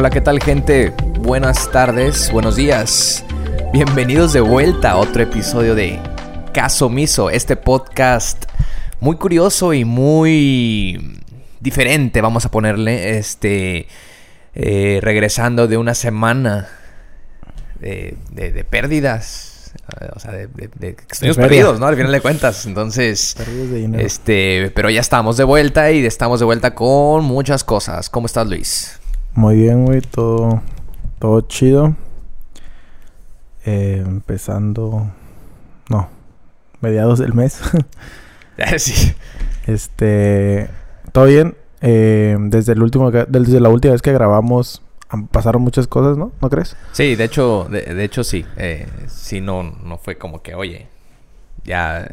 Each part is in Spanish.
Hola, ¿qué tal gente? Buenas tardes, buenos días. Bienvenidos de vuelta a otro episodio de Caso Miso, este podcast muy curioso y muy diferente, vamos a ponerle, este, eh, regresando de una semana de, de- de pérdidas, eh, o sea, de, de, perdidos, ¿no? Al final de cuentas, entonces... Pérdidas de dinero. Este, pero ya estamos de vuelta y estamos de vuelta con muchas cosas. ¿Cómo estás, Luis? Muy bien, güey. Todo, todo chido. Eh, empezando... No. Mediados del mes. sí. este... Todo bien. Eh, desde el último... Desde la última vez que grabamos... Pasaron muchas cosas, ¿no? ¿No crees? Sí, de hecho, de, de hecho sí. Eh, sí, no, no fue como que, oye, ya.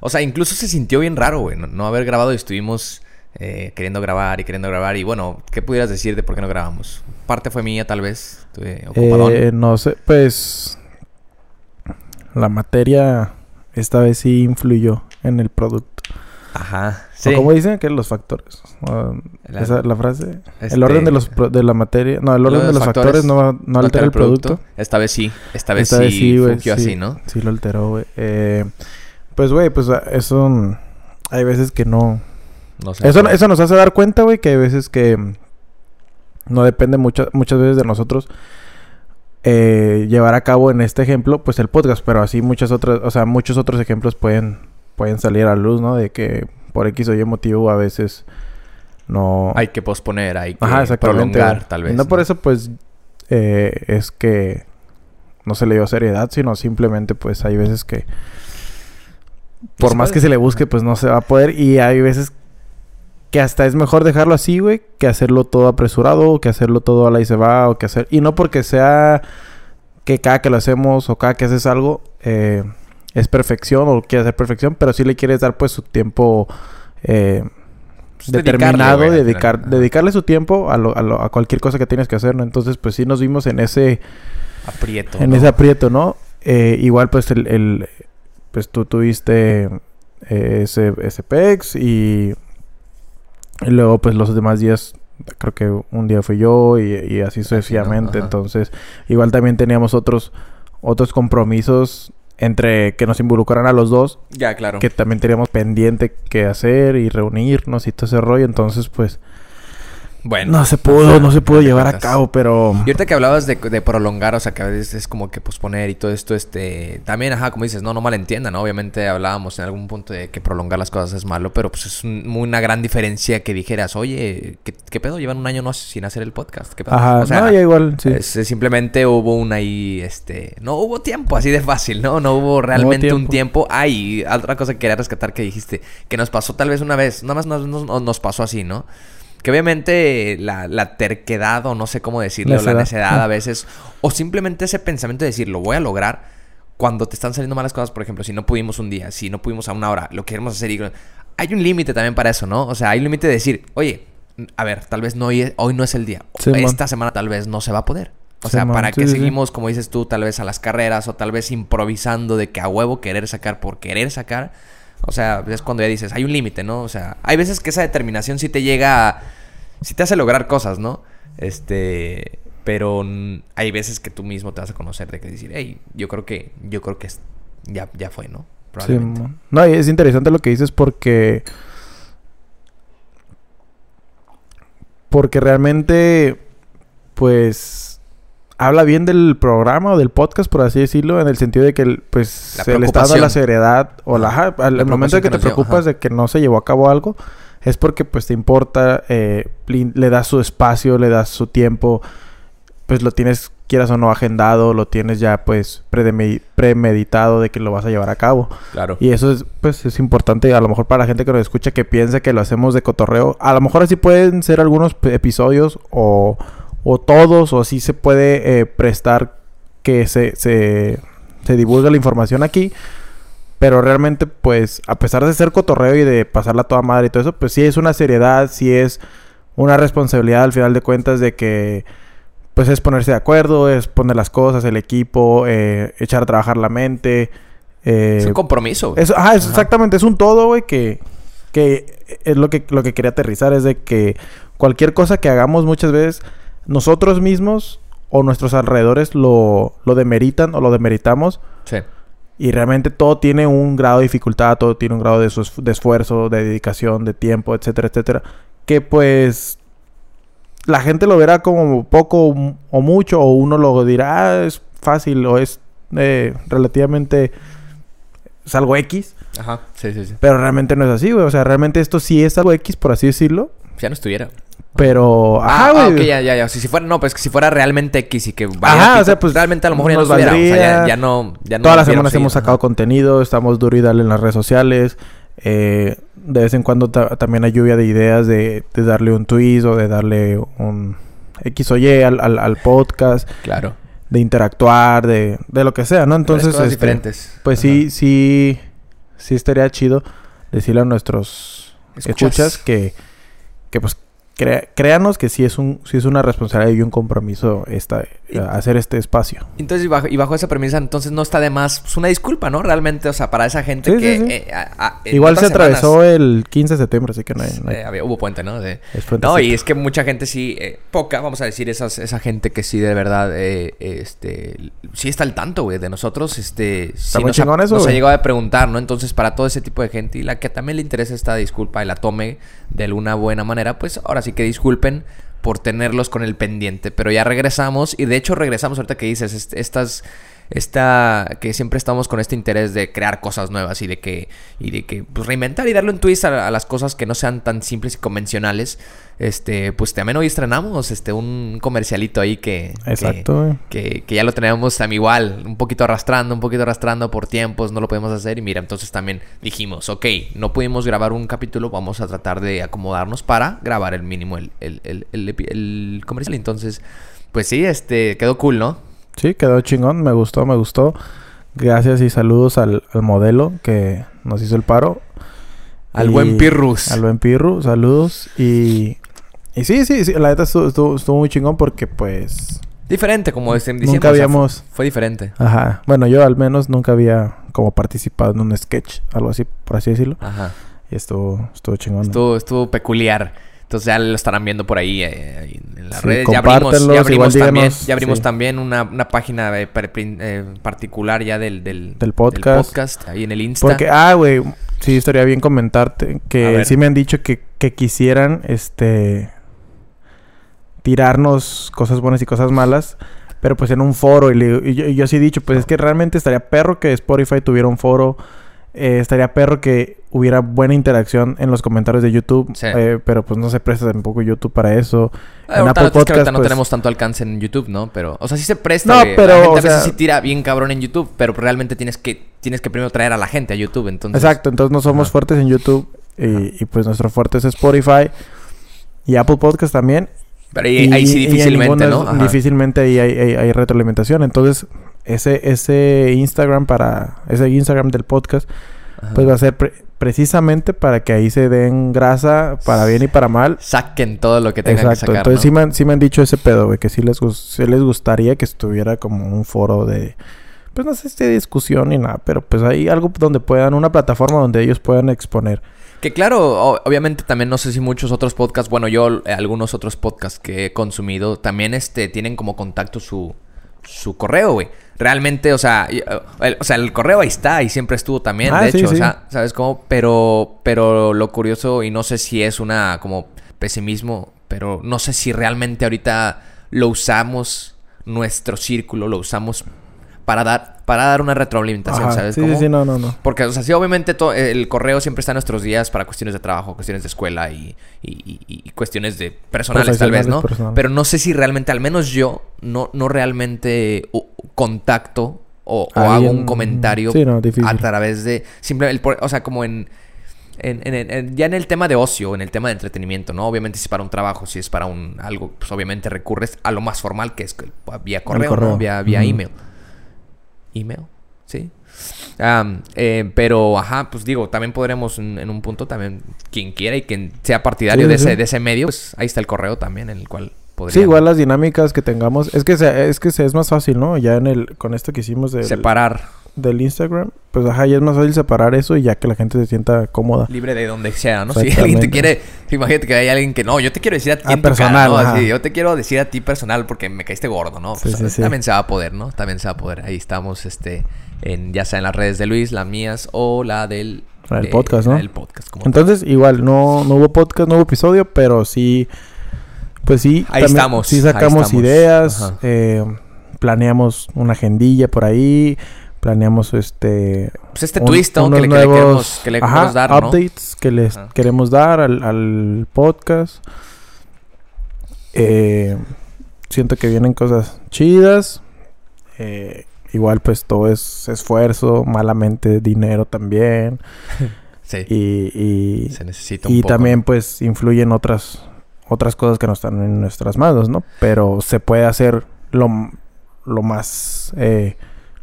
O sea, incluso se sintió bien raro, güey, no, no haber grabado y estuvimos eh, queriendo grabar y queriendo grabar. Y bueno, ¿qué pudieras decir de por qué no grabamos? Parte fue mía, tal vez. Eh, no sé. Pues... La materia... Esta vez sí influyó en el producto. Ajá. ¿O Sí. ¿Cómo dicen que los factores? O, La- esa- la frase. Este, El orden de los de la materia, no, el orden de los factores, no, no altera el producto. Esta vez sí. Esta vez Esta sí, vez sí, así, ¿no? Sí lo alteró, güey. Eh, pues, güey, pues eso mm, hay veces que no. No sé. Eso, eso nos hace dar cuenta, güey, que hay veces que no depende muchas muchas veces de nosotros eh, llevar a cabo en este ejemplo, pues el podcast, pero así muchas otras, o sea, muchos otros ejemplos pueden pueden salir a luz, ¿no? De que por X o Y motivo a veces no Hay que posponer, hay que Ajá, prolongar, tal vez. No por eso, pues, eh, es que no se le dio seriedad, sino simplemente, pues, hay veces que, por se más puede. que se le busque, pues, no se va a poder. Y hay veces que hasta es mejor dejarlo así, güey, que hacerlo todo apresurado, o que hacerlo todo a la y se va, o que hacer... Y no porque sea que cada que lo hacemos o cada que haces algo eh, es perfección o quieres hacer perfección, pero sí le quieres dar, pues, su tiempo... Eh, Pues, determinado, dedicarle, güey, dedicar, dedicarle su tiempo a, lo- a, lo- a cualquier cosa que tienes que hacer, ¿no? Entonces, pues sí nos vimos en ese, Aprieto. en ¿no? ese aprieto, ¿no? Eh, igual, pues, el, el- pues tú tuviste eh, ese, ese PEX y, y luego, pues, los demás días, creo que un día fui yo y, y así sucesivamente. Entonces, igual también teníamos otros, otros compromisos entre que nos involucraran a los dos Ya, claro. que también teníamos pendiente que hacer y reunirnos y todo ese rollo. Entonces, pues, Bueno. no se pudo, no se pudo llevar a cabo, pero... Y ahorita que hablabas de, de prolongar, o sea, que a veces es como que posponer y todo esto, este... También, ajá, como dices, no, no malentiendan, ¿no? Obviamente hablábamos en algún punto de que prolongar las cosas es malo, pero pues es un- una gran diferencia que dijeras, oye, ¿qué, qué pedo? Llevan un año no sin hacer el podcast, ¿qué pedo? Ajá, o sea, no, ya igual, sí. es- simplemente hubo un ahí, este... No hubo tiempo, así de fácil, ¿no? No hubo realmente un tiempo. Ah, y otra cosa que quería rescatar que dijiste, que nos pasó tal vez una vez, nada más nos, nos- nos pasó así, ¿no? Que obviamente la, la terquedad, o no sé cómo decirlo, la Necedad. necedad a veces, o simplemente ese pensamiento de decir, lo voy a lograr, cuando te están saliendo malas cosas, por ejemplo, si no pudimos un día, si no pudimos a una hora, lo queremos hacer y... Hay un límite también para eso, ¿no? O sea, hay un límite de decir, oye, a ver, tal vez no hoy, hoy no es el día. Sí, man. Esta semana tal vez no se va a poder. O Sí, sea, man. ¿para Sí, qué seguimos, como dices tú, tal vez a las carreras o tal vez improvisando de que a huevo querer sacar por querer sacar? O sea, es cuando ya dices, hay un límite, ¿no? O sea, hay veces que esa determinación sí te llega a... Sí te hace lograr cosas, ¿no? Este... Pero hay veces que tú mismo te vas a conocer de que decir, hey, yo creo que... Yo creo que ya, ya fue, ¿no? Sí, Probablemente. mon. no, es interesante lo que dices porque... Porque realmente, pues, habla bien del programa o del podcast, por así decirlo, en el sentido de que, pues, La se le está dando la seriedad o la, Ajá. al La momento de que te dio, preocupas de que no se llevó a cabo algo, es porque, pues, te importa, eh, le das su espacio, le das su tiempo, pues, lo tienes, quieras o no, agendado, lo tienes ya, pues, premeditado de que lo vas a llevar a cabo. Claro. Y eso es, pues, es importante a lo mejor para la gente que nos escucha que piensa que lo hacemos de cotorreo. A lo mejor así pueden ser algunos episodios o, o todos, o así se puede eh, prestar que se, se, se divulgue la información aquí. Pero realmente, pues, a pesar de ser cotorreo y de pasarla a toda madre y todo eso, pues sí es una seriedad, sí es una responsabilidad al final de cuentas de que, pues, es ponerse de acuerdo, es poner las cosas, el equipo, eh, echar a trabajar la mente. eh, es un compromiso. ajá, es Ajá. exactamente, es un todo, güey, que, que es lo que, lo que quería aterrizar, es de que cualquier cosa que hagamos muchas veces nosotros mismos o nuestros alrededores lo, lo demeritan o lo demeritamos. Sí. Y realmente todo tiene un grado de dificultad, todo tiene un grado de, su- de esfuerzo, de dedicación, de tiempo, etcétera, etcétera. Que pues la gente lo verá como poco o mucho, o uno lo dirá, ah, es fácil o es eh, relativamente... Es algo X, Ajá. Sí, sí, sí. pero realmente no es así, güey. O sea, realmente esto sí es algo X, por así decirlo. Ya no estuviera. Pero... Ah, Ajá, ah, ok, ya, ya, ya. Si, si fuera, no, pues que si fuera realmente X y que Ajá, valiera o sea, pues, realmente a lo mejor ya no nos estuviera. O sea, ya, valdría. ya no, ya no Todas las semanas hemos ajá. sacado contenido, estamos duro y dale en las redes sociales. eh, de vez en cuando ta- también hay lluvia de ideas de, de darle un twist o de darle un X o Y al, al- al podcast, Claro. de interactuar, de, de lo que sea, ¿no? Entonces, Entonces, cosas este, diferentes. pues Ajá. sí, sí, sí estaría chido decirle a nuestros Escuchas. escuchas, que, que pues crea- créanos que sí es un sí es una responsabilidad y un compromiso esta, Y- hacer este espacio. Entonces, y bajo, y bajo esa premisa, entonces no está de más pues, una disculpa, ¿no? Realmente, o sea, para esa gente Sí, que... sí, sí. eh, a- a- en Igual se semanas, atravesó el 15 de septiembre, así que no hay... no hay- eh, había- hubo puente, ¿no? De- No, y es que mucha gente sí, eh, poca, vamos a decir, esas, esa gente que sí de verdad, este, sí está al tanto, güey, de nosotros, este, sí muy nos, ha, chingón eso, nos ha llegado a preguntar, ¿no? Entonces, para todo ese tipo de gente y la que también le interesa esta disculpa y la tome de alguna buena manera, pues ahora sí que disculpen por tenerlos con el pendiente, pero ya regresamos y de hecho regresamos ahorita que dices, est- estas esta que siempre estamos con este interés de crear cosas nuevas y de que y de que pues reinventar y darle un twist a, a las cosas que no sean tan simples y convencionales este pues también hoy estrenamos este un comercialito ahí que Exacto, que, que ya lo teníamos también igual, un poquito arrastrando, un poquito arrastrando por tiempos, no lo podemos hacer. Y mira, entonces también dijimos, ok, no pudimos grabar un capítulo, vamos a tratar de acomodarnos para grabar el mínimo, el, el, el, el comercial. Entonces, pues sí, este, quedó cool, ¿no? Sí, quedó chingón, me gustó, me gustó. Gracias y saludos al, al modelo que nos hizo el paro. Al Y- buen Pirrus. Al buen Pirru, saludos. Y, y sí, sí, sí, la neta estuvo, estuvo, estuvo muy chingón porque pues... Diferente, como dicen. Nunca decíamos, o sea, habíamos- fue, diferente. Ajá, bueno, yo al menos nunca había como participado en un sketch, algo así, por así decirlo. Ajá. Y estuvo, estuvo chingón. Estuvo, estuvo peculiar. Entonces ya lo estarán viendo por ahí eh, ahí en las Sí, redes. Ya abrimos, ya abrimos también, díganos, ya abrimos sí. también una, una página eh, eh, particular ya del, del, Del podcast. podcast, ahí en el Insta. Porque, ah, güey, sí, estaría bien comentarte que sí me han dicho que, que quisieran, este, tirarnos cosas buenas y cosas malas, pero pues en un foro. Y, le- y yo, y yo sí he dicho, pues es que realmente estaría perro que Spotify tuviera un foro. Eh, estaría perro que hubiera buena interacción en los comentarios de YouTube, Sí. eh, pero pues no se presta tampoco YouTube para eso. Ah, en Apple es que ahorita Podcast, no pues- tenemos tanto alcance en YouTube, ¿no? Pero, o sea, sí se presta. No, pero, La gente o a veces sea- sí tira bien cabrón en YouTube, pero realmente tienes que, tienes que primero traer a la gente a YouTube, entonces. Exacto, entonces no somos Ajá. fuertes en YouTube y, y, pues nuestro fuerte es Spotify y Apple Podcast también. Pero ahí, ahí sí y en difícilmente, ¿no? Ajá. Difícilmente ahí hay, hay- hay retroalimentación. Entonces, ese, ese Instagram para... Ese Instagram del podcast, Ajá. pues va a ser pre- precisamente para que ahí se den grasa para bien y para mal. Saquen todo lo que tengan Exacto. que sacar, Entonces ¿no? sí, me han, sí me han dicho ese pedo, güey, que sí les, sí les gustaría que estuviera como un foro de... Pues no sé si de discusión ni nada, pero pues hay algo donde puedan, una plataforma donde ellos puedan exponer. Que claro, obviamente también no sé si muchos otros podcasts, bueno, yo eh, algunos otros podcasts que he consumido también este tienen como contacto su su correo, güey. Realmente, o sea, eh, el, o sea, el correo ahí está y siempre estuvo también, Ah, de sí, hecho, o sea, ¿sabes cómo? Pero pero lo curioso y no sé si es una como pesimismo, pero no sé si realmente ahorita lo usamos nuestro círculo, lo usamos para dar para dar una retroalimentación, Ajá, ¿sabes sí, cómo? sí, sí, no, no, no. Porque, o sea, sí, obviamente to- el correo siempre está en nuestros días para cuestiones de trabajo, cuestiones de escuela y, y- y- y cuestiones de personales, tal vez, ¿no? Personales. Pero no sé si realmente, al menos yo, no, no realmente contacto o, o hago un comentario Sí, no, difícil. a través de... Simplemente, el o sea, como en... en- en- en- ya en el tema de ocio, en el tema de entretenimiento, ¿no? Obviamente si es para un trabajo, si es para un algo, pues obviamente recurres a lo más formal que es vía correo, correo. ¿no? Vía, vía email. Email, sí. Eh, pero, ajá, pues digo, también podremos en, en un punto también, quien quiera y quien sea partidario Sí, de, sí, ese, de ese medio, pues ahí está el correo también en el cual podría Sí, igual las dinámicas que tengamos. Es que se, es que se, es más fácil, ¿no? Ya en el... Con esto que hicimos de... separar. Del Instagram, pues ajá, ya es más fácil separar eso y ya que la gente se sienta cómoda. Libre de donde sea, ¿no? Si alguien te quiere, imagínate que hay alguien que no, yo te quiero decir a ti Ah, en tu cara, personal, ¿no? Así, yo te quiero decir a ti personal porque me caíste gordo, ¿no? Pues, sí, sí. También se va a poder, ¿no? También se va a poder. Ahí estamos, este, en, ya sea en las redes de Luis, las mías o la del... De- podcast, ¿no? del podcast, como Entonces, igual, no, no hubo podcast, no hubo episodio, pero sí, pues sí. Ahí estamos, Sí ahí sacamos estamos. ideas, eh, planeamos una agendilla por ahí, planeamos este... Pues este un- twist, ¿no? Que le, que le nuevos, queremos, que le ajá, queremos dar, ¿no? updates que les queremos dar al, al podcast. Eh, siento que vienen cosas chidas. Eh, igual pues todo es esfuerzo, malamente dinero también. Sí. Y, y, se necesita un y poco, también pues influyen otras otras cosas que no están en nuestras manos, ¿no? Pero se puede hacer lo, lo más eh,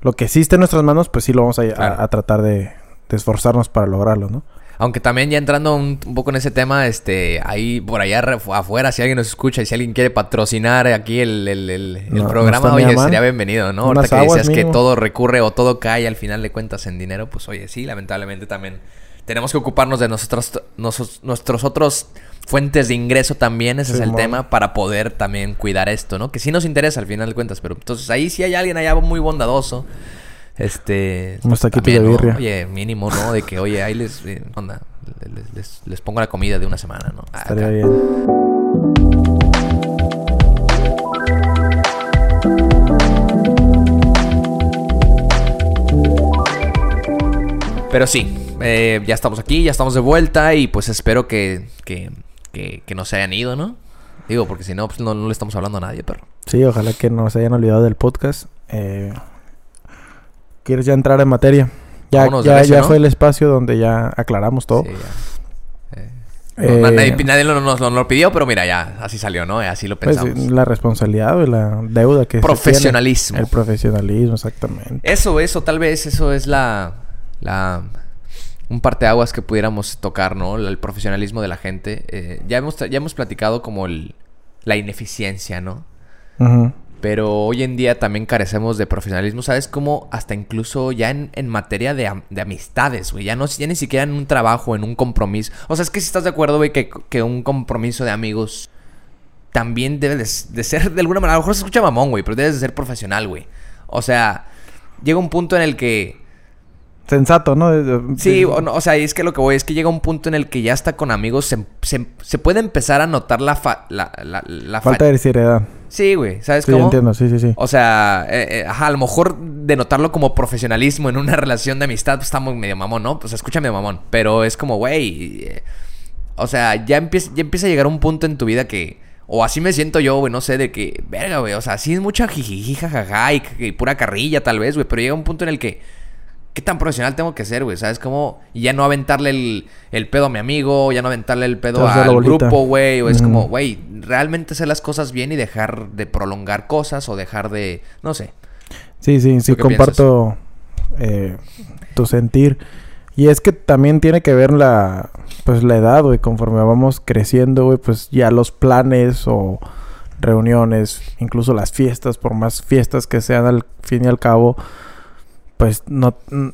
lo que existe en nuestras manos, pues sí lo vamos a, a- Claro. a tratar de, de esforzarnos para lograrlo, ¿no? Aunque también ya entrando un, un poco en ese tema, este, ahí por allá afuera, si alguien nos escucha y si alguien quiere patrocinar aquí el, el, el- el No, programa, está oye, mal. sería bienvenido, ¿no? Unas Ahorita que decías que todo recurre o todo cae al final de cuentas en dinero, pues oye, sí, lamentablemente también tenemos que ocuparnos de nosotros, nosos- nuestros otros fuentes de ingreso también, ese es el tema, para poder también cuidar esto, ¿no? Que sí nos interesa al final de cuentas, pero entonces ahí sí hay alguien allá muy bondadoso. Este. Unos taquitos también, de ¿no? birria. Oye, mínimo, ¿no? De que, oye, ahí les. eh, onda, les, les- les pongo la comida de una semana, ¿no? Ah, Estaría bien. Pero sí, eh, ya estamos aquí, ya estamos de vuelta y pues espero que, que, que, que no se hayan ido, ¿no? Digo, porque si no, pues no, no le estamos hablando a nadie, perro. Sí, ojalá que no se hayan olvidado del podcast. Eh, ¿Quieres ya entrar en materia? Ya, Vámonos ya, ya ¿no? fue el espacio donde ya aclaramos todo. Sí, ya. Eh, Eh, no, nadie, nadie lo- nos lo, lo pidió, pero mira, ya así salió, ¿no? Así lo pues, pensamos. la responsabilidad y la deuda que se Profesionalismo. tiene. El profesionalismo, exactamente. Eso, eso, tal vez eso es la. la un parteaguas que pudiéramos tocar, ¿no? El profesionalismo de la gente. Eh, ya, hemos, ya hemos platicado como el, la ineficiencia, ¿no? Pero hoy en día también carecemos de profesionalismo, ¿sabes? Como hasta incluso ya en, en materia de, am- de amistades, güey. Ya, no, ya ni siquiera en un trabajo, en un compromiso. O sea, es que si estás de acuerdo, güey, que, que un compromiso de amigos también debe de, de ser de alguna manera. A lo mejor se escucha mamón, güey, pero debes de ser profesional, güey. O sea, llega un punto en el que. Sensato, ¿no? Sí, o, no, o sea, es que lo que voy es que llega un punto en el que ya está con amigos, se, se, se puede empezar a notar la, fa- la, la, la fa- Falta de seriedad. Sí, güey, ¿sabes Sí, cómo? entiendo, sí, sí, sí. O sea, eh, eh, ajá, a lo mejor denotarlo como profesionalismo en una relación de amistad pues, está muy medio mamón, ¿no? Pues escucha medio mamón. Pero es como, güey. eh, o sea, ya empieza, ya empieza a llegar un punto en tu vida que. O así me siento yo, güey, no sé, de que. Verga, güey. O sea, sí es mucha jijiji, jajaja y, y pura carrilla, tal vez, güey. Pero llega un punto en el que. ¿Qué tan profesional tengo que ser, güey? ¿Sabes cómo? Y ya no aventarle el, el pedo a mi amigo, ya no aventarle el pedo al grupo, güey. O es Ujú. como, güey, realmente hacer las cosas bien y dejar de prolongar cosas o dejar de. No sé. Sí, sí, sí, comparto eh, tu sentir. Y es que también tiene que ver la, pues la edad, güey, conforme vamos creciendo, güey, pues ya los planes o reuniones, incluso las fiestas, por más fiestas que sean al fin y al cabo, pues no mm,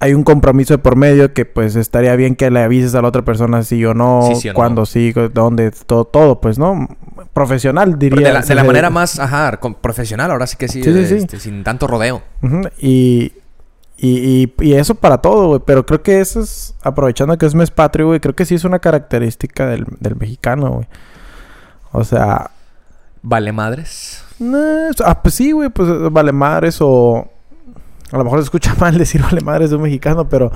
hay un compromiso de por medio que pues estaría bien que le avises a la otra persona sí o no, Sí, sí o no. cuándo sí, dónde, todo, todo, pues, ¿no? Profesional, Pero diría. de la, de la manera más, ajá, con- profesional, ahora sí que sí, este, sin tanto rodeo. Y, y, y, y eso para todo, güey. Pero creo que eso es, aprovechando que es mes patrio, güey, creo que sí es una característica del, del mexicano, güey. O sea, Vale madres. no, es- ah, pues sí, güey, pues vale madres o... A lo mejor se escucha mal decir vale madres de un mexicano, pero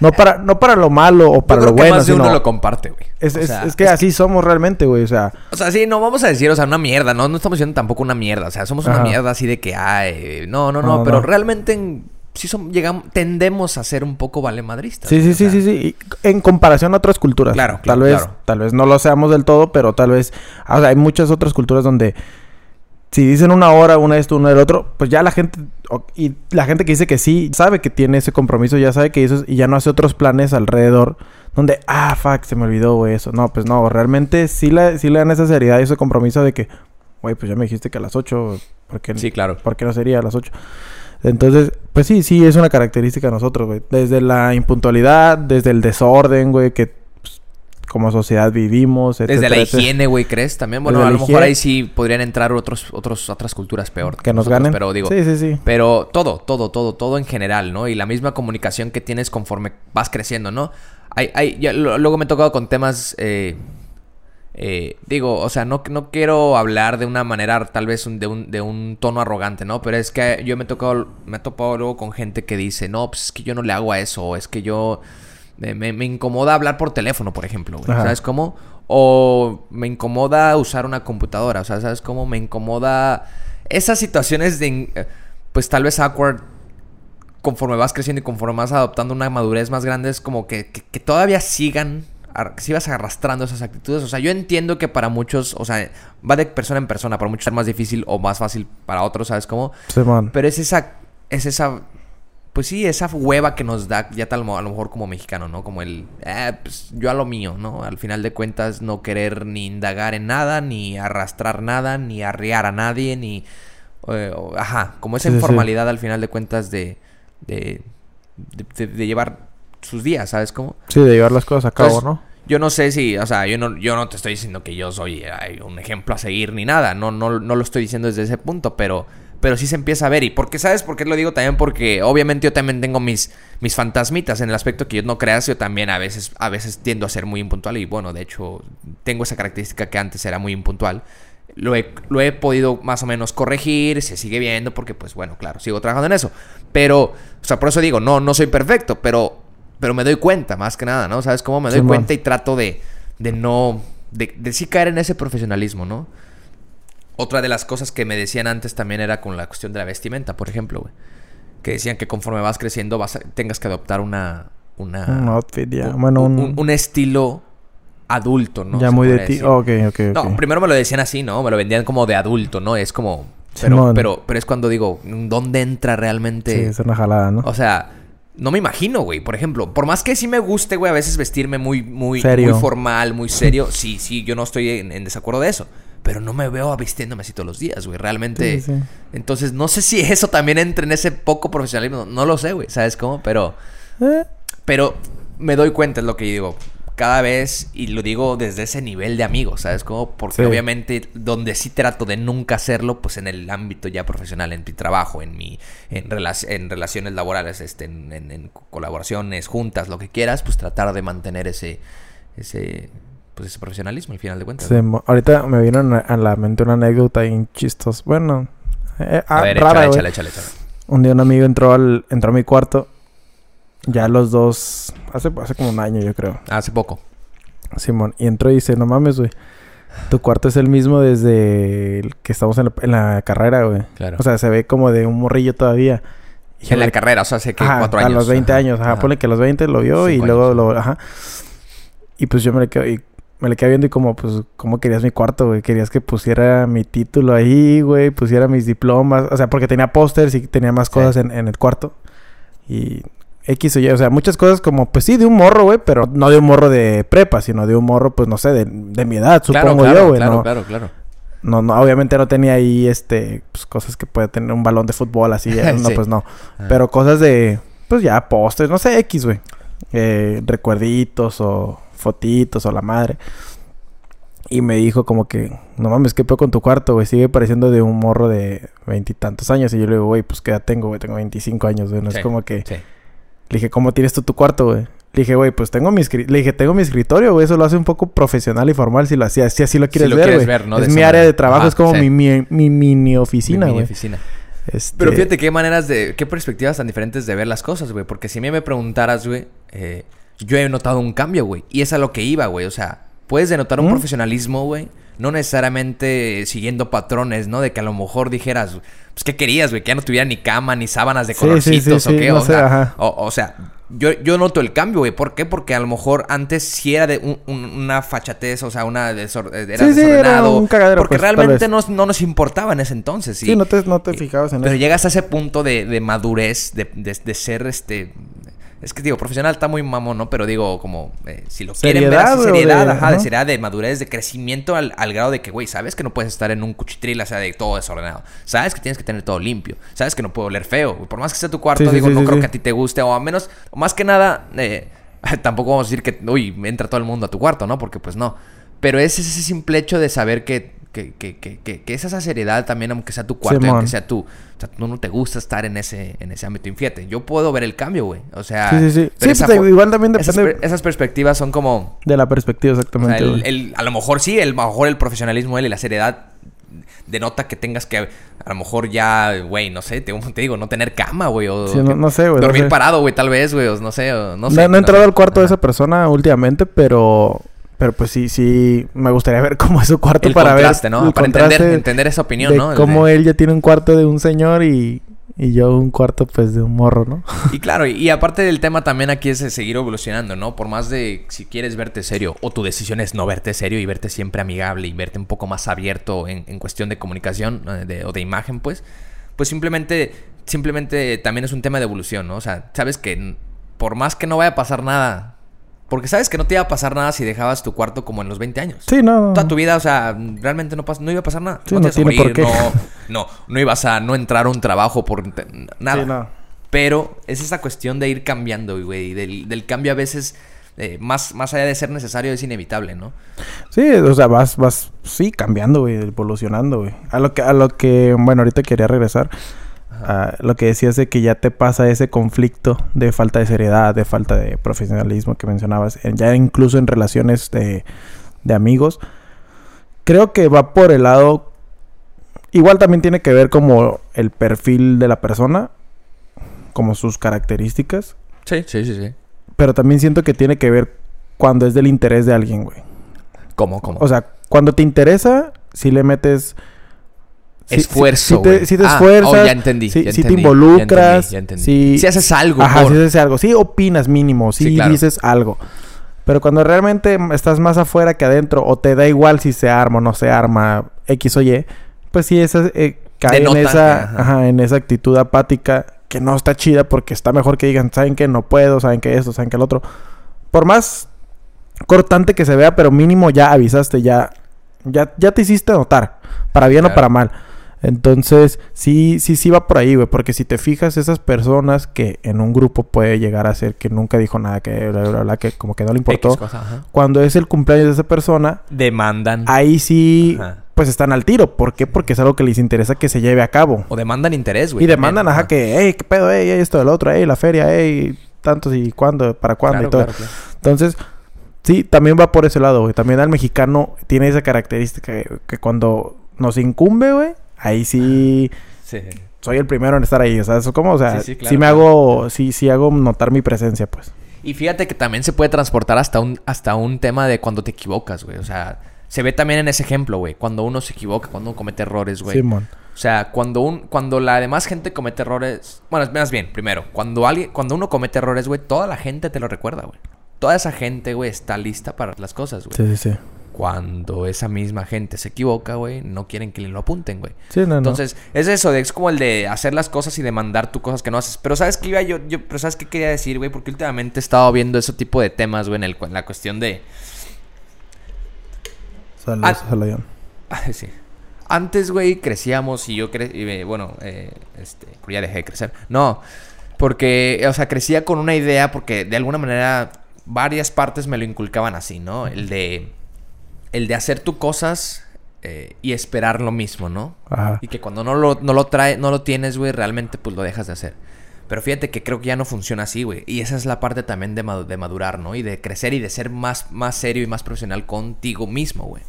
no para, no para lo malo o para Yo lo que bueno, más de uno sino- lo comparte, güey. es, O es- sea, es que así somos realmente, güey. O sea, O sea, sí, no vamos a decir, o sea, una mierda, ¿no? No estamos diciendo tampoco una mierda. O sea, somos una mierda así de que, ay, no, no, no. No, pero no. realmente en- sí son, llegamos, tendemos a ser un poco valemadristas. Sí, sí, o sí, sea, sí, sí. En comparación a otras culturas. Claro, Tal claro, vez, claro. tal vez no lo seamos del todo, pero tal vez. O sea, hay muchas otras culturas donde si dicen una hora, una esto, una el otro, pues ya la gente. y la gente que dice que sí, sabe que tiene ese compromiso, ya sabe que eso y ya no hace otros planes alrededor. Donde, ah, fuck, se me olvidó, güey, eso. No, pues no, realmente sí le, sí le dan esa seriedad y ese compromiso de que, güey, pues ya me dijiste que a las 8, ¿por qué, Sí, claro. ¿por qué no sería a las 8? Entonces, pues sí, sí, es una característica de nosotros, güey. Desde la impuntualidad, desde el desorden, güey, que como sociedad vivimos. Desde etcétera, la etcétera. higiene, güey, ¿crees? También, bueno, Desde a la lo mejor ahí sí podrían entrar otros, otros, otras culturas peor. Que nos nosotros, ganen. Pero digo, Sí, sí, sí. Pero todo, todo, todo, todo en general, ¿no? Y la misma comunicación que tienes conforme vas creciendo, ¿no? Hay, hay, ya lo- luego me he tocado con temas, eh, eh, digo, o sea, no, no quiero hablar de una manera tal vez un- de, un, de un tono arrogante, ¿no? Pero es que yo me he tocado, me he topado luego con gente que dice, no, pues es que yo no le hago a eso, es que yo, me, incomoda hablar por teléfono, por ejemplo, güey. ¿sabes cómo? O me incomoda usar una computadora, o sea, ¿sabes cómo? Me incomoda esas situaciones de, pues tal vez awkward conforme vas creciendo y conforme vas adoptando una madurez más grande, es como que, que- que todavía sigan, ar- sigas arrastrando esas actitudes. O sea, yo entiendo que para muchos, o sea, va de persona en persona, para muchos es más difícil o más fácil para otros, ¿sabes cómo? Simón. Pero es esa, es esa, pues sí, esa hueva que nos da ya tal a lo mejor como mexicano, ¿no? Como el, eh, pues yo a lo mío, ¿no? Al final de cuentas no querer ni indagar en nada, ni arrastrar nada, ni arriar a nadie, ni, eh, ajá, como esa Sí, sí, sí. informalidad al final de cuentas de, de, de, de- de llevar sus días, ¿sabes cómo? Sí, de llevar las cosas a cabo, Entonces, ¿no? Yo no sé si, o sea, yo no, yo no te estoy diciendo que yo soy ay, un ejemplo a seguir ni nada. No, no, no lo estoy diciendo desde ese punto, pero, pero sí se empieza a ver. ¿Y por qué sabes por qué lo digo? También porque obviamente yo también tengo mis, mis fantasmitas en el aspecto que yo no creas. Yo también a veces, a veces tiendo a ser muy impuntual. Y bueno, de hecho, tengo esa característica que antes era muy impuntual. Lo he, lo he podido más o menos corregir, se sigue viendo porque pues bueno, claro, sigo trabajando en eso. Pero, o sea, por eso digo, no, no soy perfecto, pero, pero me doy cuenta más que nada, ¿no? ¿Sabes cómo? Me doy cuenta y trato de, de no, de, de sí caer en ese profesionalismo, ¿no? Otra de las cosas que me decían antes también era con la cuestión de la vestimenta, por ejemplo, güey. Que decían que conforme vas creciendo vas a- tengas que adoptar una... una Un outfit, ya. un- bueno, un, un... un estilo adulto, ¿no? ya muy de ti. decir. ok, ok, ok. No, primero me lo decían así, ¿no? Me lo vendían como de adulto, ¿no? Es como... Pero, Simón. pero, pero es cuando digo, ¿dónde entra Sí, realmente? es una jalada, ¿no? O sea, no me imagino, güey. Por ejemplo, por más que sí me guste, güey, a veces vestirme muy, muy, Serio. muy formal, muy serio. Sí, sí, yo no estoy en, en desacuerdo de eso. Pero no me veo vistiéndome así todos los días, güey. Realmente. Sí, sí. Entonces, no sé si eso también entra en ese poco profesionalismo. No lo sé, güey. ¿Sabes cómo? Pero. Eh, Pero me doy cuenta, es lo que yo digo. Cada vez, y lo digo desde ese nivel de amigos, ¿sabes cómo? Porque Sí. obviamente donde sí trato de nunca hacerlo, pues en el ámbito ya profesional, en mi trabajo, en mi, en, relac- en relaciones laborales, este, en, en- en colaboraciones, juntas, lo que quieras, pues tratar de mantener ese, ese, pues ese profesionalismo al final de cuentas. sí, ¿no? mo- ahorita me vino a a la mente una anécdota bien chistosa. Bueno, eh, A ah, ver, rara, échale, échale, échale, échale. Un día un amigo entró al entró a mi cuarto. Ya los dos hace hace como un año, yo creo. Hace poco. Simón, y entró y dice, no mames, güey. Tu cuarto es el mismo desde el que estamos en la, en la carrera, güey. Claro. O sea, se ve como de un morrillo todavía. Y en la le- carrera, o sea, hace que Ajá, cuatro a años. los 20 Ajá, años. Ajá, ajá. ponle que a los 20 lo vio y luego años. lo... Ajá. Y pues yo me le quedo... Y me le quedé viendo y como, pues, ¿cómo querías mi cuarto, güey? Querías que pusiera mi título ahí, güey. Pusiera mis diplomas. O sea, porque tenía pósters y tenía más Sí. cosas en, en el cuarto. Y... X o Y, o sea, muchas cosas como, pues sí, de un morro, güey, pero no de un morro de prepa, sino de un morro, pues no sé, de, de mi edad, Claro, supongo claro, yo, güey. Claro, no, claro, claro. no, no, obviamente no tenía ahí, este, pues cosas que puede tener un balón de fútbol así, eh, no, pues no. Ah. Pero cosas de, pues ya, postres, no sé, X, güey. Eh, recuerditos o fotitos o la madre. Y me dijo como que, no mames, ¿qué pedo con tu cuarto, güey? Sigue pareciendo de un morro de veintitantos años. Y yo le digo, güey, pues ¿qué edad tengo, güey? Tengo 25 años, güey. No Sí, es como que... Sí. Le dije, ¿cómo tienes tú tu cuarto, güey? Le dije, güey, pues tengo mi Le dije, tengo mi escritorio, güy. Eso lo hace un poco profesional y formal si lo hacía. Si así lo quieres lo ver, quieres güey. ver, ¿no? Es De mi área de trabajo. Ajá, es como sí. mi, mi, mi mini oficina, Mi güey. oficina. Este, Pero fíjate qué maneras de... Qué perspectivas tan diferentes de ver las cosas, güey. Porque si a mí me preguntaras, güey... eh, yo he notado un cambio, güey. Y es a lo que iba, güey. O sea, puedes denotar un ¿Mm? profesionalismo, güey. No necesariamente siguiendo patrones, ¿no? De que a lo mejor dijeras... Pues, ¿qué querías, güey? Que ya no tuviera ni cama, ni sábanas de Sí, colorcitos sí, o qué. no o, sé, sea, ajá. o, o sea, yo, yo noto el cambio, güey. ¿Por qué? Porque a lo mejor antes sí era de un- un- una fachatez, o sea, una desor- era Sí, sí, era desordenado. un cagadero, porque pues, realmente no, no nos importaba en ese entonces. Sí, no te, no te fijabas en Pero eso. llegas a ese punto de, de madurez, de, de- de ser este Es que digo, profesional está muy mamón, ¿no? Pero digo, como, eh, si lo quieren ver así, seriedad, de- ajá, de seriedad, de madurez, de crecimiento al, al grado de que, güey, sabes que no puedes estar en un cuchitril, o sea, de todo desordenado. Sabes que tienes que tener todo limpio. Sabes que no puede oler feo. Por más que sea tu cuarto, Sí, digo, sí, no sí, creo que a ti te guste, o a menos, o más que nada, eh, tampoco vamos a decir que, uy, entra todo el mundo a tu cuarto, ¿no? Porque pues no. Pero es ese simple hecho de saber que, que, que, que, que, que es esa seriedad también, aunque sea tu cuarto, Simón. aunque sea tu... O sea, tú no te gusta estar en ese, en ese ámbito. Y fíjate, yo puedo ver el cambio, güey. O sea... Sí, sí, sí. Sí, esa pues, igual también esas, depende per- esas perspectivas son como... de la perspectiva O sea, exactamente. el- el- a lo mejor sí, el, a lo mejor el profesionalismo él y la seriedad denota que tengas que a lo mejor ya, güey, no sé, te, te digo, no tener cama, güey, o Sí, no- no sé, güey, no dormir sé. parado, güey, tal vez, güey, no sé, no No, sé. no he entrado sé. al cuarto de Ajá. esa persona últimamente, pero... Pero pues sí, sí, me gustaría ver cómo es su cuarto El para contraste, ver... ¿no? el Para entender, contraste entender esa opinión, de ¿no? El cómo de- él ya tiene un cuarto de un señor y, y yo un cuarto pues de un morro, ¿no? Y claro, y, y aparte del tema también aquí es de seguir evolucionando, ¿no? Por más de si quieres verte serio o tu decisión es no verte serio y verte siempre amigable y verte un poco más abierto en, en cuestión de comunicación de- o de imagen, pues, pues simplemente, simplemente también es un tema de evolución, ¿no? O sea, sabes que por más que no vaya a pasar nada, porque sabes que no te iba a pasar nada si dejabas tu cuarto como en los 20 años. Sí, no. Toda tu vida, o sea, realmente no, pas- no iba a pasar nada. Sí, no, no te ibas a qué. no, no, no ibas a no entrar a un trabajo por nada. Sí, no. Pero es esa cuestión de ir cambiando, güey. y Del, del cambio a veces, eh, más, más allá de ser necesario, es inevitable, ¿no? Sí, o sea, vas, vas, sí, cambiando, güey, evolucionando, güey. A lo que, a lo que, bueno, ahorita quería regresar. A lo que decías de que ya te pasa ese conflicto de falta de seriedad, de falta de profesionalismo que mencionabas, en- ya incluso en relaciones de, de amigos. Creo que va por el lado. Igual también tiene que ver como el perfil de la persona, como sus características. Sí, sí, sí, sí. Pero también siento que tiene que ver cuando es del interés de alguien, güey. ¿Cómo, cómo? O sea, cuando te interesa, si le metes... si- Esfuerzo, Si, si te, si te Ah, esfuerzas. oh, ya entendí, Si, ya si te ya involucras. entendí, ya entendí. Si, Si haces algo Ajá, por- si haces algo. Sí opinas mínimo. Claro. dices algo. Pero cuando realmente estás más afuera que adentro, o te da igual si se arma o no se arma, X o Y, pues sí, esa, eh, cae en esa, que, ajá. ajá, en esa actitud apática que no está chida porque está mejor que digan, saben que no puedo, saben que esto, saben que el otro. Por más cortante que se vea, pero mínimo ya avisaste, ya, ya, ya te hiciste notar, para bien o para mal. Entonces, sí, sí, sí va por ahí, güey. Porque si te fijas, esas personas que en un grupo puede llegar a ser que nunca dijo nada, que bla, bla, bla, que como que no le importó. Cosa. Cuando es el cumpleaños de esa persona, Demandan. ahí sí, Ajá. pues están al tiro. ¿Por qué? Porque es algo que les interesa que se lleve a cabo. O demandan interés, güey. Y demandan, ajá, que, hey, qué pedo, hey, esto, del otro, hey, la feria, hey, tantos y cuándo, para cuándo Claro, y todo. claro, claro. Entonces, sí, también va por ese lado, güey. También al mexicano tiene esa característica que, que cuando nos incumbe, güey, ahí sí Sí. soy el primero en estar ahí. O sea, eso como, o sea, Sí, sí, sí, claro, me claro. hago, sí, sí hago notar mi presencia, pues. Y fíjate que también se puede transportar hasta un, hasta un tema de cuando te equivocas, güey. O sea, se ve también en ese ejemplo, güey. Cuando uno se equivoca, cuando uno comete errores, güey. Simón. O sea, cuando un, cuando la demás gente comete errores. Bueno, más bien, primero, cuando alguien, cuando uno comete errores, güey, toda la gente te lo recuerda, güey. Toda esa gente, güey, está lista para las cosas, güey. Sí, sí, sí. Cuando esa misma gente se equivoca, güey, no quieren que le lo apunten, güey. Sí, no, no. Entonces, es eso, de- es como el de hacer las cosas y demandar tú cosas que no haces. Pero ¿sabes qué iba yo? yo pero ¿sabes qué quería decir, güey? Porque últimamente he estado viendo ese tipo de temas, güey, en, el, en la cuestión de... Saludos, Ah. Sí. Antes, güey, crecíamos y yo crecí, bueno, eh, este, ya dejé de crecer. No, porque, o sea, crecía con una idea porque de alguna manera varias partes me lo inculcaban así, ¿no? El de, el de hacer tú cosas eh, y esperar lo mismo, ¿no? Ajá. Y que cuando no lo, no lo trae, no lo tienes, güey, realmente pues lo dejas de hacer. Pero fíjate que creo que ya no funciona así, güey. Y esa es la parte también de, de madurar, ¿no? Y de crecer y de ser más, más serio y más profesional contigo mismo, güey.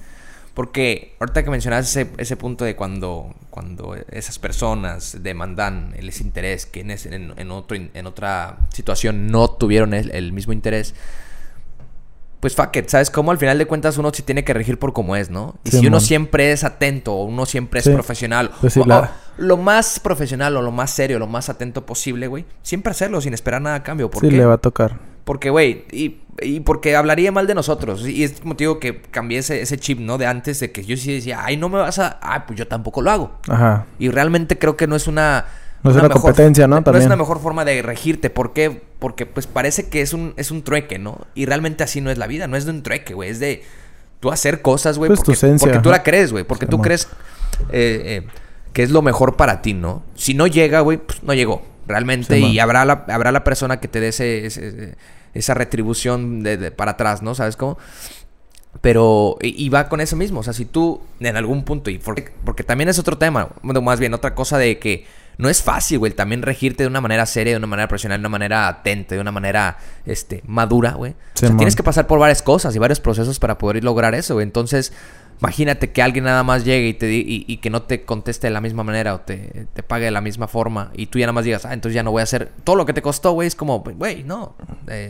Porque ahorita que mencionas ese, ese punto de cuando, cuando esas personas demandan el interés que en, ese- en, en otro, en otra situación no tuvieron el, el mismo interés, pues fuck it, ¿sabes cómo? Al final de cuentas uno se tiene que regir por cómo es, ¿no? Y Sí, si uno siempre es atento, o uno siempre es Sí. profesional, Pues sí, o- la- o lo más profesional o lo más serio, lo más atento posible, güey, siempre hacerlo sin esperar nada a cambio. ¿Por Sí, qué? le va a tocar. Porque, güey, y, y porque hablaría mal de nosotros. Y es motivo que cambié ese, ese chip, ¿no? De antes de que yo sí decía, ay, no me vas a... Ay, pues yo tampoco lo hago. Ajá. Y realmente creo que no es una... No es una, competencia, ¿no? No es una mejor forma de regirte. ¿Por qué? Porque pues parece que es un, es un trueque, ¿no? Y realmente así no es la vida. No es de un trueque, güey. Es de tú hacer cosas, güey. Pues porque, porque, tú la crees, güey. Porque tú crees eh, eh, que es lo mejor para ti, ¿no? Si no llega, güey, pues no llegó. Realmente. y habrá la, habrá la persona que te dé ese, esa retribución de, para atrás, ¿no? ¿Sabes cómo? Pero, y, va con eso mismo. O sea, si tú en algún punto, y porque, porque también es otro tema, más bien otra cosa de que no es fácil, güey, también regirte de una manera seria, de una manera profesional, de una manera atenta, de una manera este, madura, güey. o sea, tienes que pasar por varias cosas y varios procesos para poder lograr eso, güey. Entonces, Imagínate que alguien nada más llegue y, te y, que no te conteste de la misma manera o te, te, pague de la misma forma y tú ya nada más digas, ah, entonces ya no voy a hacer todo lo que te costó, güey. Es como, güey, no. Eh,